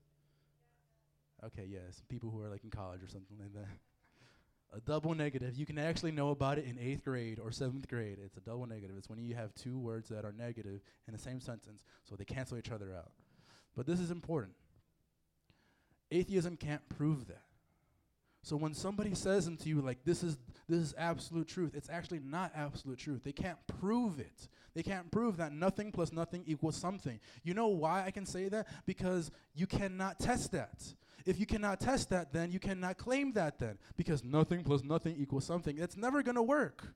Okay, yes. People who are like in college or something like that. A double negative. You can actually know about it in eighth grade or seventh grade. It's a double negative. It's when you have two words that are negative in the same sentence, so they cancel each other out. But this is important. Atheism can't prove that. So when somebody says to you like this is this is absolute truth, it's actually not absolute truth. They can't prove it. They can't prove that nothing plus nothing equals something. You know why I can say that? Because you cannot test that. If you cannot test that, then you cannot claim that then. Because nothing plus nothing equals something. It's never gonna work.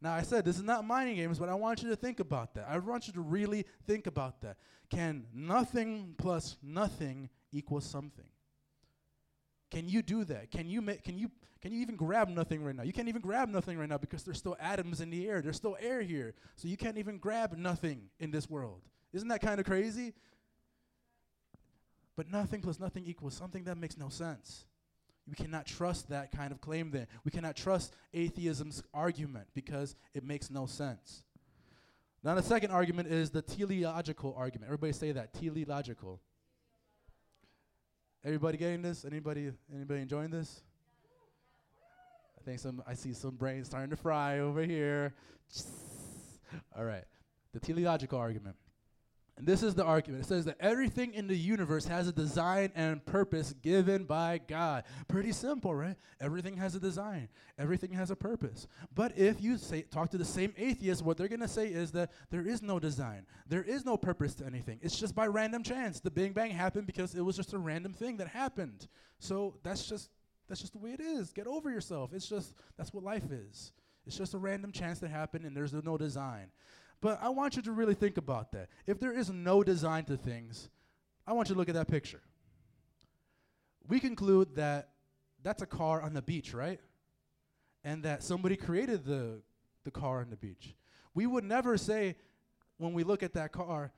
Now, I said this is not mining games, but I want you to think about that. I want you to really think about that. Can nothing plus nothing equal something? Can you do that? Can you make can you can you even grab nothing right now? You can't even grab nothing right now because there's still atoms in the air. There's still air here. So you can't even grab nothing in this world. Isn't that kind of crazy? But nothing plus nothing equals something that makes no sense. We cannot trust that kind of claim then. We cannot trust atheism's argument because it makes no sense. Now, the second argument is the teleological argument. Everybody say that teleological. Everybody getting this? Anybody anybody enjoying this? I think some I see some brains starting to fry over here. All right. The teleological argument. And this is the argument. It says that everything in the universe has a design and purpose given by God. Pretty simple, right? Everything has a design. Everything has a purpose. But if you say talk to the same atheists, what they're going to say is that there is no design. There is no purpose to anything. It's just by random chance. The Big Bang happened because it was just a random thing that happened. So that's just that's just the way it is. Get over yourself. It's just that's what life is. It's just a random chance that happened and there's no design. But I want you to really think about that. If there is no design to things, I want you to look at that picture. We conclude that that's a car on the beach, right? And that somebody created the, the car on the beach. We would never say, when we look at that car,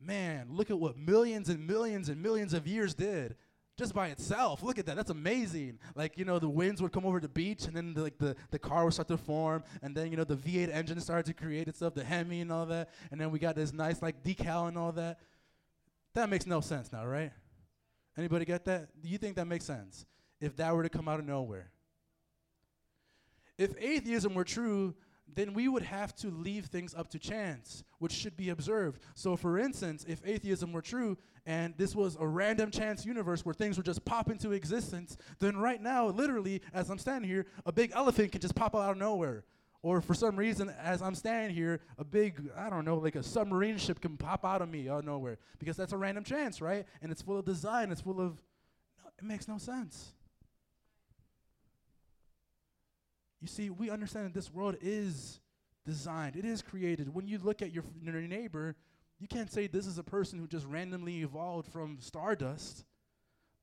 man, look at what millions and millions and millions of years did just by itself. Look at that. That's amazing. Like, you know, the winds would come over the beach and then the, like the, the car would start to form and then, you know, the V8 engine started to create itself, the Hemi and all that. And then we got this nice like decal and all that. That makes no sense now, right? Anybody get that? Do you think that makes sense? If that were to come out of nowhere. If atheism were true, then we would have to leave things up to chance, which should be observed. So, for instance, if atheism were true and this was a random chance universe where things would just pop into existence, then right now, literally, as I'm standing here, a big elephant can just pop out of nowhere. Or for some reason, as I'm standing here, a big, I don't know, like a submarine ship can pop out of me out of nowhere. Because that's a random chance, right? And it's full of design, it's full of, no, it makes no sense. You see, we understand that this world is designed, it is created. When you look at your, your neighbor, you can't say this is a person who just randomly evolved from stardust.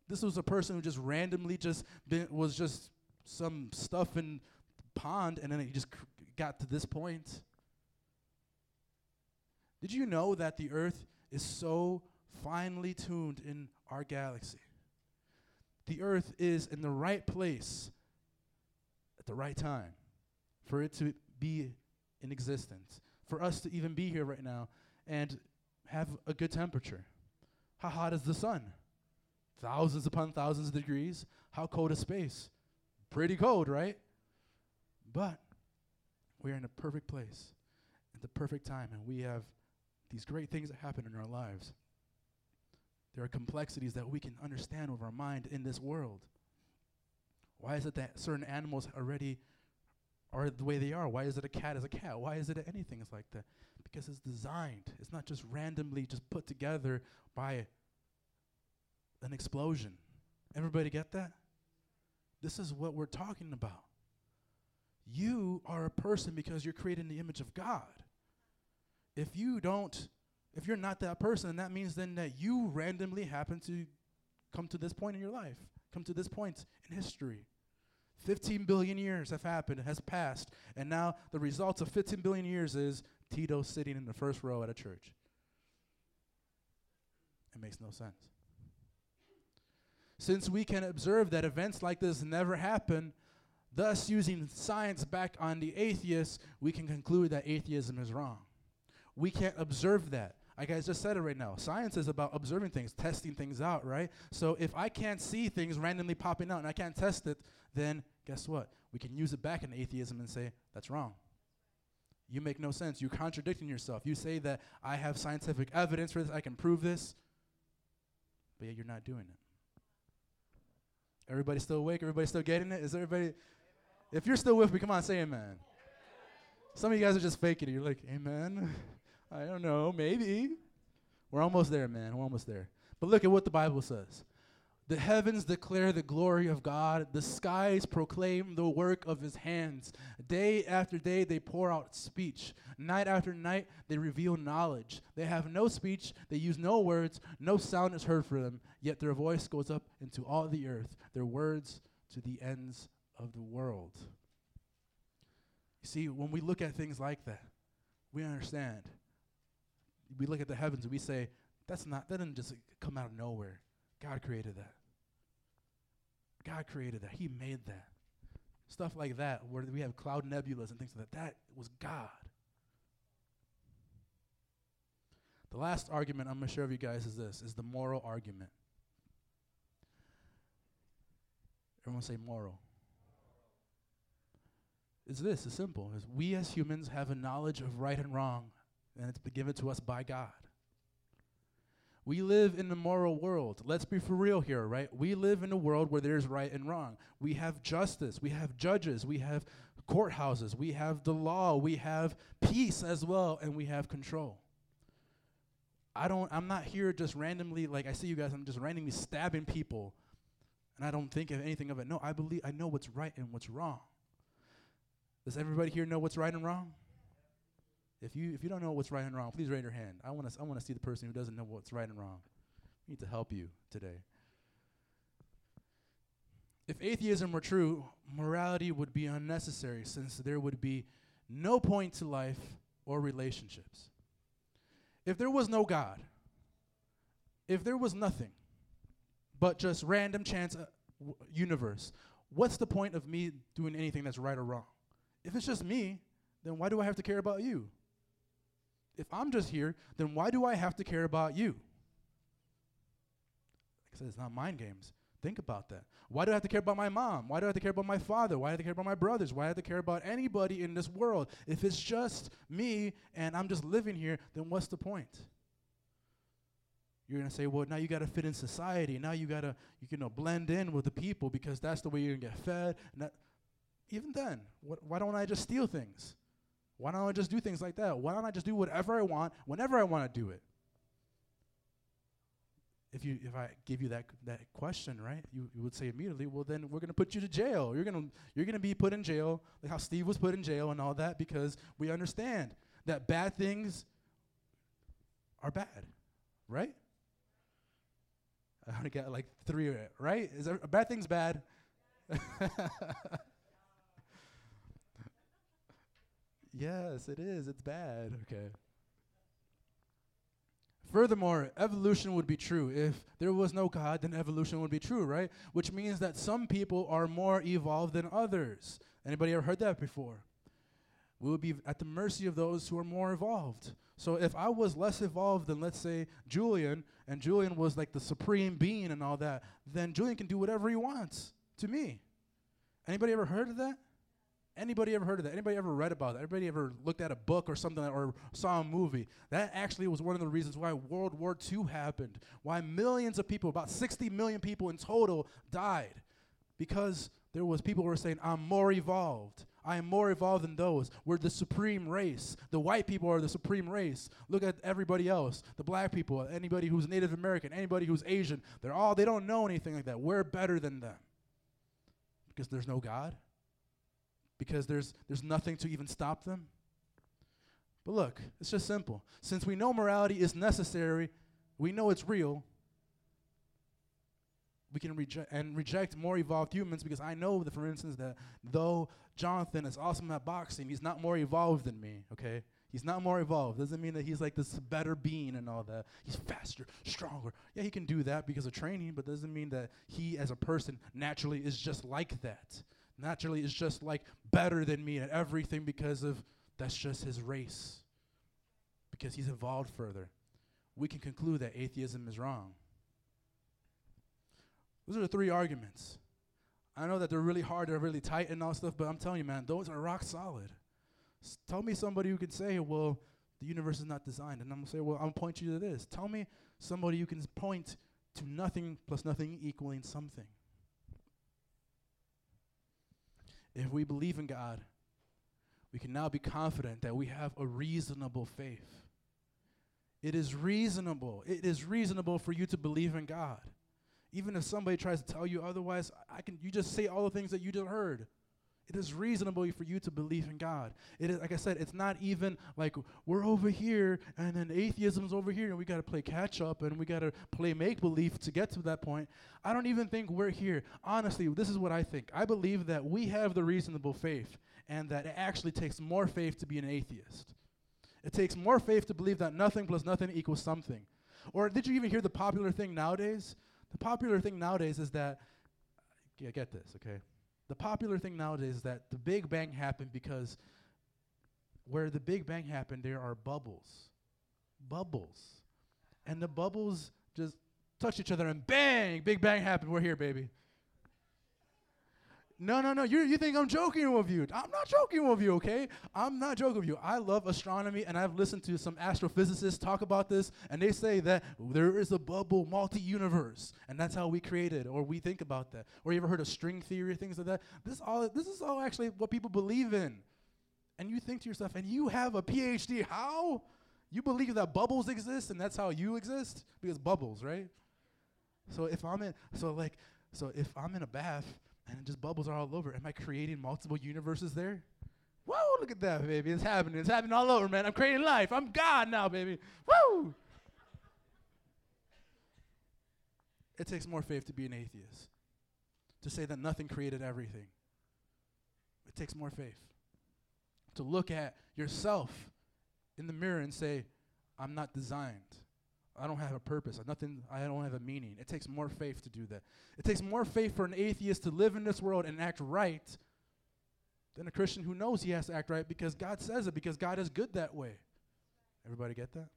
This was a person who just randomly just been, was just some stuff in pond and then he just cr- got to this point. Did you know that the earth is so finely tuned in our galaxy? The earth is in the right place at the right time for it to be in existence, for us to even be here right now and have a good temperature. How hot is the sun? Thousands upon thousands of degrees. How cold is space? Pretty cold, right? But we're in a perfect place at the perfect time, and we have these great things that happen in our lives. There are complexities that we can understand with our mind in this world. Why is it that certain animals already are the way they are? Why is it a cat is a cat? Why is it anything is like that? Because it's designed. It's not just randomly just put together by an explosion. Everybody get that? This is what we're talking about. You are a person because you're created in the image of God. If you don't, if you're not that person, that means then that you randomly happen to come to this point in your life come to this point in history. 15 billion years have happened, has passed, and now the results of 15 billion years is Tito sitting in the first row at a church. It makes no sense. Since we can observe that events like this never happen, thus using science back on the atheists, we can conclude that atheism is wrong. We can't observe that. Like I just said it right now. Science is about observing things, testing things out, right? So if I can't see things randomly popping out and I can't test it, then guess what? We can use it back in atheism and say, that's wrong. You make no sense. You're contradicting yourself. You say that I have scientific evidence for this, I can prove this, but yet you're not doing it. Everybody still awake? Everybody still getting it? Is everybody? If you're still with me, come on, say amen. Some of you guys are just faking it. You're like, amen. I don't know, maybe. We're almost there, man. We're almost there. But look at what the Bible says. The heavens declare the glory of God. The skies proclaim the work of his hands. Day after day, they pour out speech. Night after night, they reveal knowledge. They have no speech. They use no words. No sound is heard from them. Yet their voice goes up into all the earth, their words to the ends of the world. You see, when we look at things like that, we understand. We look at the heavens and we say, that's not, that didn't just come out of nowhere. God created that. God created that. He made that. Stuff like that, where we have cloud nebulas and things like that. That was God. The last argument I'm going to share with you guys is this, is the moral argument. Everyone say moral. It's this, it's simple. Is we as humans have a knowledge of right and wrong, and it's been given to us by God. We live in a moral world. Let's be for real here, right? We live in a world where there's right and wrong. We have justice, we have judges, we have courthouses, we have the law, we have peace as well, and we have control. I don't I'm not here just randomly like I see you guys I'm just randomly stabbing people and I don't think of anything of it. No, I believe I know what's right and what's wrong. Does everybody here know what's right and wrong? If you if you don't know what's right and wrong, please raise your hand. I want to I want to see the person who doesn't know what's right and wrong. We need to help you today. If atheism were true, morality would be unnecessary since there would be no point to life or relationships. If there was no God, if there was nothing but just random chance uh, universe, what's the point of me doing anything that's right or wrong? If it's just me, then why do I have to care about you? If I'm just here, then why do I have to care about you? Like I said, it's not mind games. Think about that. Why do I have to care about my mom? Why do I have to care about my father? Why do I have to care about my brothers? Why do I have to care about anybody in this world? If it's just me and I'm just living here, then what's the point? You're gonna say, well, now you gotta fit in society. Now you gotta, you know, blend in with the people because that's the way you're gonna get fed. That, even then, wh- why don't I just steal things? Why don't I just do things like that? Why don't I just do whatever I want whenever I want to do it? If you if I give you that that question, right, you, you would say immediately, well then we're gonna put you to jail. You're gonna you're gonna be put in jail, like how Steve was put in jail and all that, because we understand that bad things are bad, right? I only got like three, right? Is there, bad things bad? Yes, it is. It's bad. Okay. Furthermore, evolution would be true. If there was no God, then evolution would be true, right? Which means that some people are more evolved than others. Anybody ever heard that before? We would be at the mercy of those who are more evolved. So if I was less evolved than, let's say, Julian, and Julian was like the supreme being and all that, then Julian can do whatever he wants to me. Anybody ever heard of that? Anybody ever heard of that? Anybody ever read about that? Anybody ever looked at a book or something or saw a movie? That actually was one of the reasons why World War II happened. Why millions of people, about 60 million people in total, died. Because there was people who were saying, I'm more evolved. I am more evolved than those. We're the supreme race. The white people are the supreme race. Look at everybody else. The black people, anybody who's Native American, anybody who's Asian. They're all they don't know anything like that. We're better than them. Because there's no God because there's, there's nothing to even stop them? But look, it's just simple. Since we know morality is necessary, we know it's real, we can reject and reject more evolved humans because I know that, for instance, that though Jonathan is awesome at boxing, he's not more evolved than me, okay? He's not more evolved. Doesn't mean that he's like this better being and all that. He's faster, stronger. Yeah, he can do that because of training, but doesn't mean that he as a person naturally is just like that naturally is just like better than me at everything because of that's just his race. Because he's evolved further. We can conclude that atheism is wrong. Those are the three arguments. I know that they're really hard, they're really tight and all stuff, but I'm telling you, man, those are rock solid. S- tell me somebody who can say, well, the universe is not designed. And I'm going to say, well, I'll point you to this. Tell me somebody who can point to nothing plus nothing equaling something. If we believe in God, we can now be confident that we have a reasonable faith. It is reasonable. It is reasonable for you to believe in God. Even if somebody tries to tell you otherwise, I can you just say all the things that you just heard. It is reasonable for you to believe in God. It is like I said, it's not even like we're over here and then atheism's over here and we got to play catch up and we got to play make believe to get to that point. I don't even think we're here. Honestly, this is what I think. I believe that we have the reasonable faith and that it actually takes more faith to be an atheist. It takes more faith to believe that nothing plus nothing equals something. Or did you even hear the popular thing nowadays? The popular thing nowadays is that yeah, get this, okay? The popular thing nowadays is that the Big Bang happened because where the Big Bang happened, there are bubbles. Bubbles. And the bubbles just touch each other and bang, Big Bang happened. We're here, baby. No, no, no. You you think I'm joking with you? I'm not joking with you, okay? I'm not joking with you. I love astronomy, and I've listened to some astrophysicists talk about this, and they say that there is a bubble multi-universe, and that's how we created, or we think about that. Or you ever heard of string theory, things like that? This all this is all actually what people believe in, and you think to yourself, and you have a PhD. How? You believe that bubbles exist, and that's how you exist because bubbles, right? So if I'm in, so like, so if I'm in a bath and just bubbles are all over. Am I creating multiple universes there? Whoa, look at that, baby. It's happening. It's happening all over, man. I'm creating life. I'm God now, baby. Woo! It takes more faith to be an atheist, to say that nothing created everything. It takes more faith. To look at yourself in the mirror and say, I'm not designed. I don't have a purpose. Nothing. I don't have a meaning. It takes more faith to do that. It takes more faith for an atheist to live in this world and act right than a Christian who knows he has to act right because God says it, because God is good that way. Everybody get that?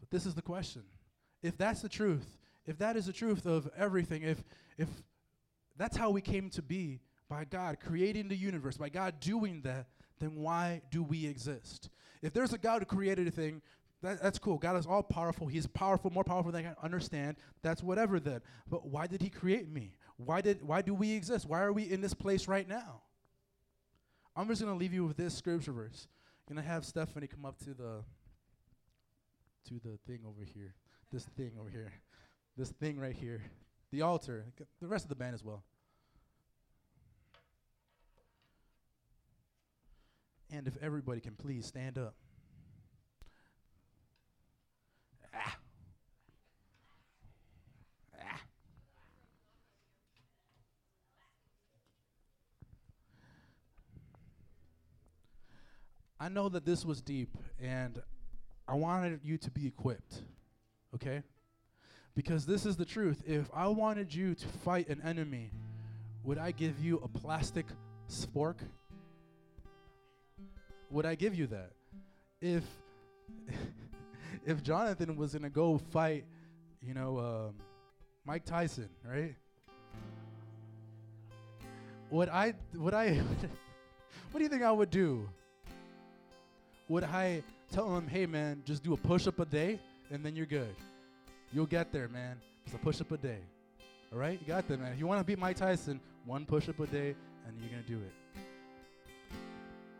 But this is the question. If that's the truth, if that is the truth of everything, if if that's how we came to be by God creating the universe, by God doing that, then why do we exist? If there's a God who created a thing, that, that's cool. God is all powerful. He's powerful, more powerful than I can understand. That's whatever then. But why did he create me? Why did why do we exist? Why are we in this place right now? I'm just gonna leave you with this scripture verse. I'm gonna have Stephanie come up to the to the thing over here. This thing over here. This thing right here. The altar. The rest of the band as well. And if everybody can please stand up. Ah. Ah. I know that this was deep, and I wanted you to be equipped, okay? Because this is the truth. If I wanted you to fight an enemy, would I give you a plastic spork? Would I give you that? If if Jonathan was gonna go fight, you know, um, Mike Tyson, right? Would I? Would I? what do you think I would do? Would I tell him, "Hey, man, just do a push-up a day, and then you're good. You'll get there, man. Just a push-up a day. All right, you got that, man. If you want to beat Mike Tyson, one push-up a day, and you're gonna do it."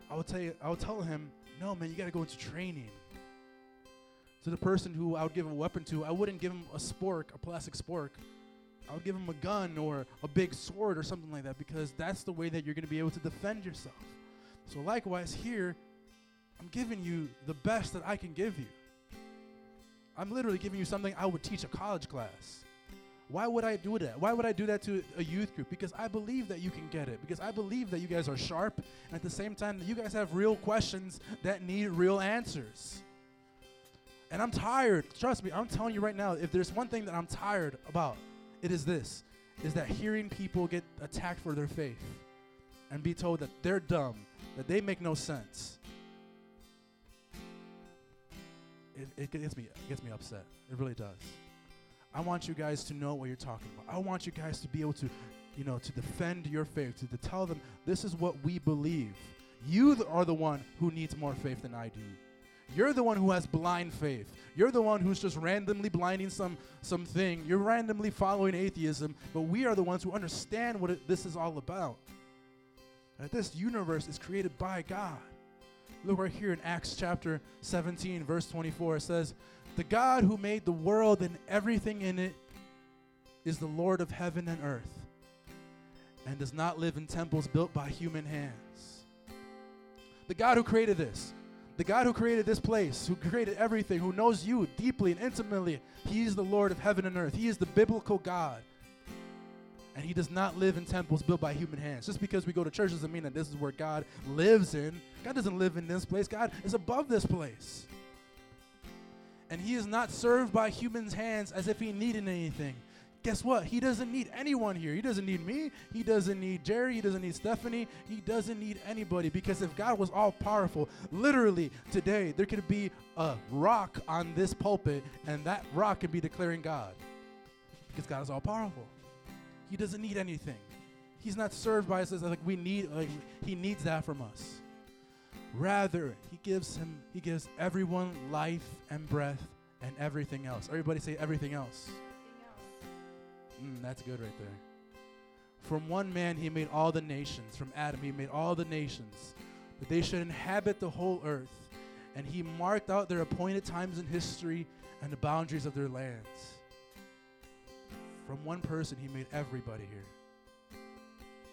I would tell you, I would tell him, no, man, you got to go into training. To the person who I would give a weapon to, I wouldn't give him a spork, a plastic spork. I would give him a gun or a big sword or something like that because that's the way that you're going to be able to defend yourself. So, likewise, here, I'm giving you the best that I can give you. I'm literally giving you something I would teach a college class. Why would I do that? Why would I do that to a youth group? Because I believe that you can get it. Because I believe that you guys are sharp. And at the same time, you guys have real questions that need real answers. And I'm tired. Trust me, I'm telling you right now, if there's one thing that I'm tired about, it is this is that hearing people get attacked for their faith and be told that they're dumb, that they make no sense. It, it gets me it gets me upset. It really does. I want you guys to know what you're talking about. I want you guys to be able to, you know, to defend your faith, to, to tell them this is what we believe. You are the one who needs more faith than I do. You're the one who has blind faith. You're the one who's just randomly blinding some something. You're randomly following atheism, but we are the ones who understand what it, this is all about. That this universe is created by God. Look right here in Acts chapter 17, verse 24. It says, The God who made the world and everything in it is the Lord of heaven and earth, and does not live in temples built by human hands. The God who created this, the God who created this place, who created everything, who knows you deeply and intimately, He is the Lord of heaven and earth. He is the biblical God. And He does not live in temples built by human hands. Just because we go to church doesn't mean that this is where God lives in. God doesn't live in this place, God is above this place. And He is not served by humans' hands as if He needed anything guess what? He doesn't need anyone here. He doesn't need me. He doesn't need Jerry. He doesn't need Stephanie. He doesn't need anybody because if God was all powerful, literally today, there could be a rock on this pulpit and that rock could be declaring God because God is all powerful. He doesn't need anything. He's not served by us as like we need like he needs that from us. Rather, he gives him he gives everyone life and breath and everything else. Everybody say everything else. Mm, that's good right there. From one man he made all the nations. From Adam he made all the nations, that they should inhabit the whole earth. And he marked out their appointed times in history and the boundaries of their lands. From one person he made everybody here.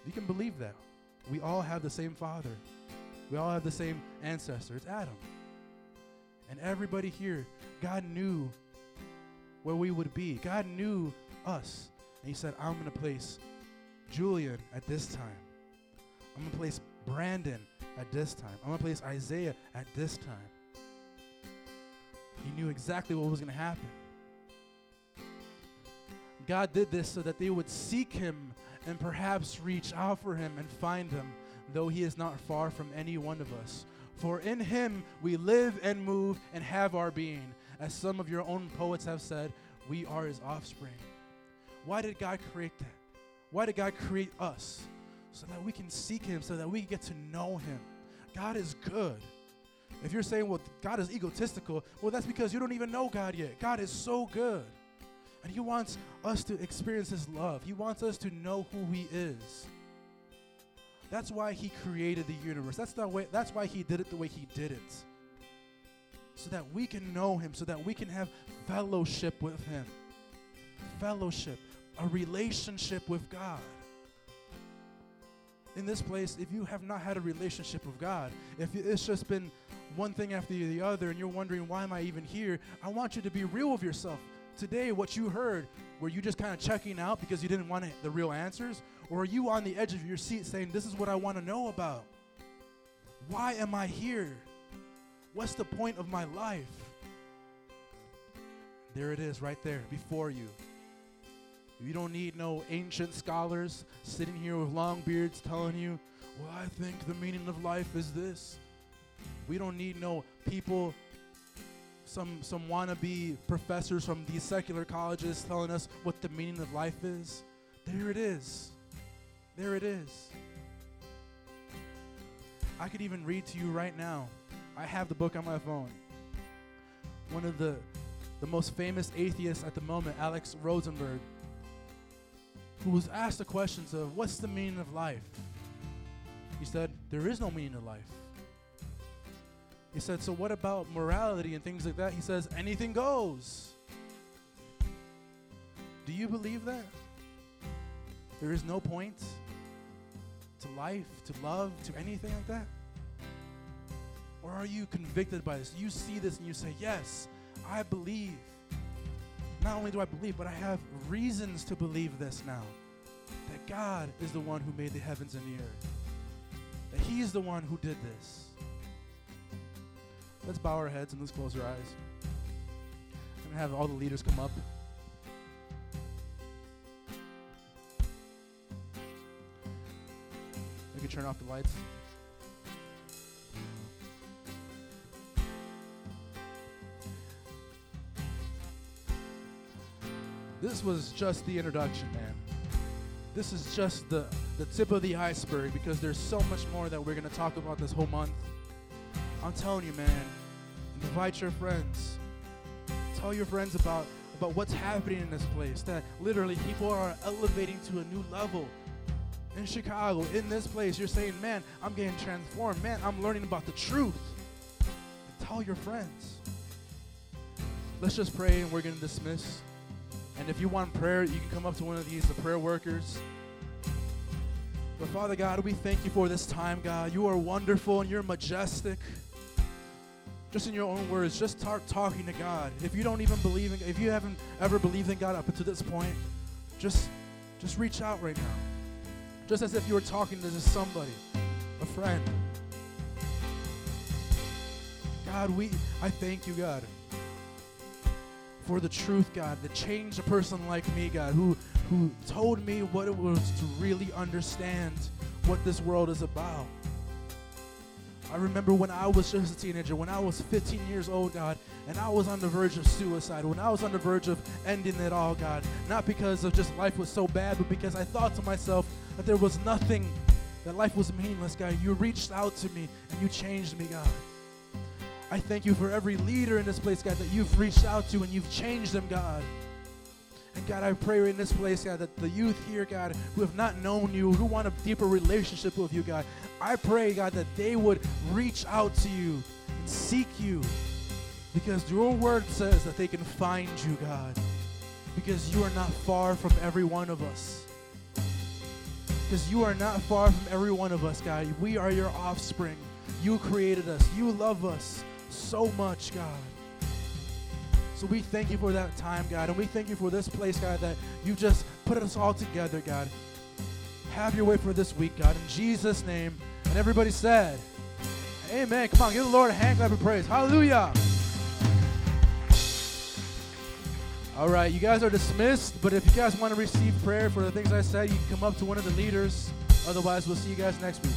You can believe that. We all have the same father. We all have the same ancestor. It's Adam. And everybody here, God knew where we would be. God knew us. And he said, I'm going to place Julian at this time. I'm going to place Brandon at this time. I'm going to place Isaiah at this time. He knew exactly what was going to happen. God did this so that they would seek him and perhaps reach out for him and find him, though he is not far from any one of us. For in him we live and move and have our being. As some of your own poets have said, we are his offspring. Why did God create that? Why did God create us? So that we can seek Him, so that we get to know Him. God is good. If you're saying, well, God is egotistical, well, that's because you don't even know God yet. God is so good. And He wants us to experience His love, He wants us to know who He is. That's why He created the universe. That's, the way, that's why He did it the way He did it. So that we can know Him, so that we can have fellowship with Him. Fellowship a relationship with God. In this place, if you have not had a relationship with God, if it's just been one thing after the other and you're wondering, why am I even here? I want you to be real with yourself. Today, what you heard, were you just kind of checking out because you didn't want the real answers? Or are you on the edge of your seat saying, This is what I want to know about? Why am I here? What's the point of my life? There it is, right there, before you. You don't need no ancient scholars sitting here with long beards telling you, well, I think the meaning of life is this. We don't need no people, some, some wannabe professors from these secular colleges telling us what the meaning of life is. There it is. There it is. I could even read to you right now. I have the book on my phone. One of the, the most famous atheists at the moment, Alex Rosenberg, who was asked the questions of what's the meaning of life? He said, There is no meaning of life. He said, So what about morality and things like that? He says, Anything goes. Do you believe that? There is no point to life, to love, to anything like that? Or are you convicted by this? You see this and you say, Yes, I believe not only do I believe, but I have reasons to believe this now. That God is the one who made the heavens and the earth. That He is the one who did this. Let's bow our heads and let's close our eyes. I'm going to have all the leaders come up. Turn off the lights. This was just the introduction, man. This is just the, the tip of the iceberg because there's so much more that we're going to talk about this whole month. I'm telling you, man, Invite your friends. Tell your friends about, about what's happening in this place. That literally people are elevating to a new level. In Chicago, in this place, you're saying, man, I'm getting transformed. Man, I'm learning about the truth. And Tell your friends. Let's just pray and we're going to dismiss. And if you want prayer, you can come up to one of these, the prayer workers. But Father God, we thank you for this time, God. You are wonderful and you're majestic. Just in your own words, just start talking to God. If you don't even believe in, if you haven't ever believed in God up to this point, just, just reach out right now. Just as if you were talking to somebody, a friend. God, we, I thank you, God, for the truth, God, that changed a person like me, God, who, who told me what it was to really understand what this world is about. I remember when I was just a teenager, when I was 15 years old, God, and I was on the verge of suicide, when I was on the verge of ending it all, God, not because of just life was so bad, but because I thought to myself that there was nothing, that life was meaningless, God. You reached out to me and you changed me, God. I thank you for every leader in this place, God, that you've reached out to and you've changed them, God. And God, I pray in this place, God, that the youth here, God, who have not known you, who want a deeper relationship with you, God, I pray, God, that they would reach out to you and seek you because your word says that they can find you, God, because you are not far from every one of us. Because you are not far from every one of us, God. We are your offspring. You created us. You love us so much, God. So we thank you for that time, God, and we thank you for this place, God, that you just put us all together, God. Have your way for this week, God, in Jesus' name. And everybody said, Amen. Come on, give the Lord a hand clap of praise. Hallelujah. All right, you guys are dismissed, but if you guys want to receive prayer for the things I said, you can come up to one of the leaders. Otherwise, we'll see you guys next week.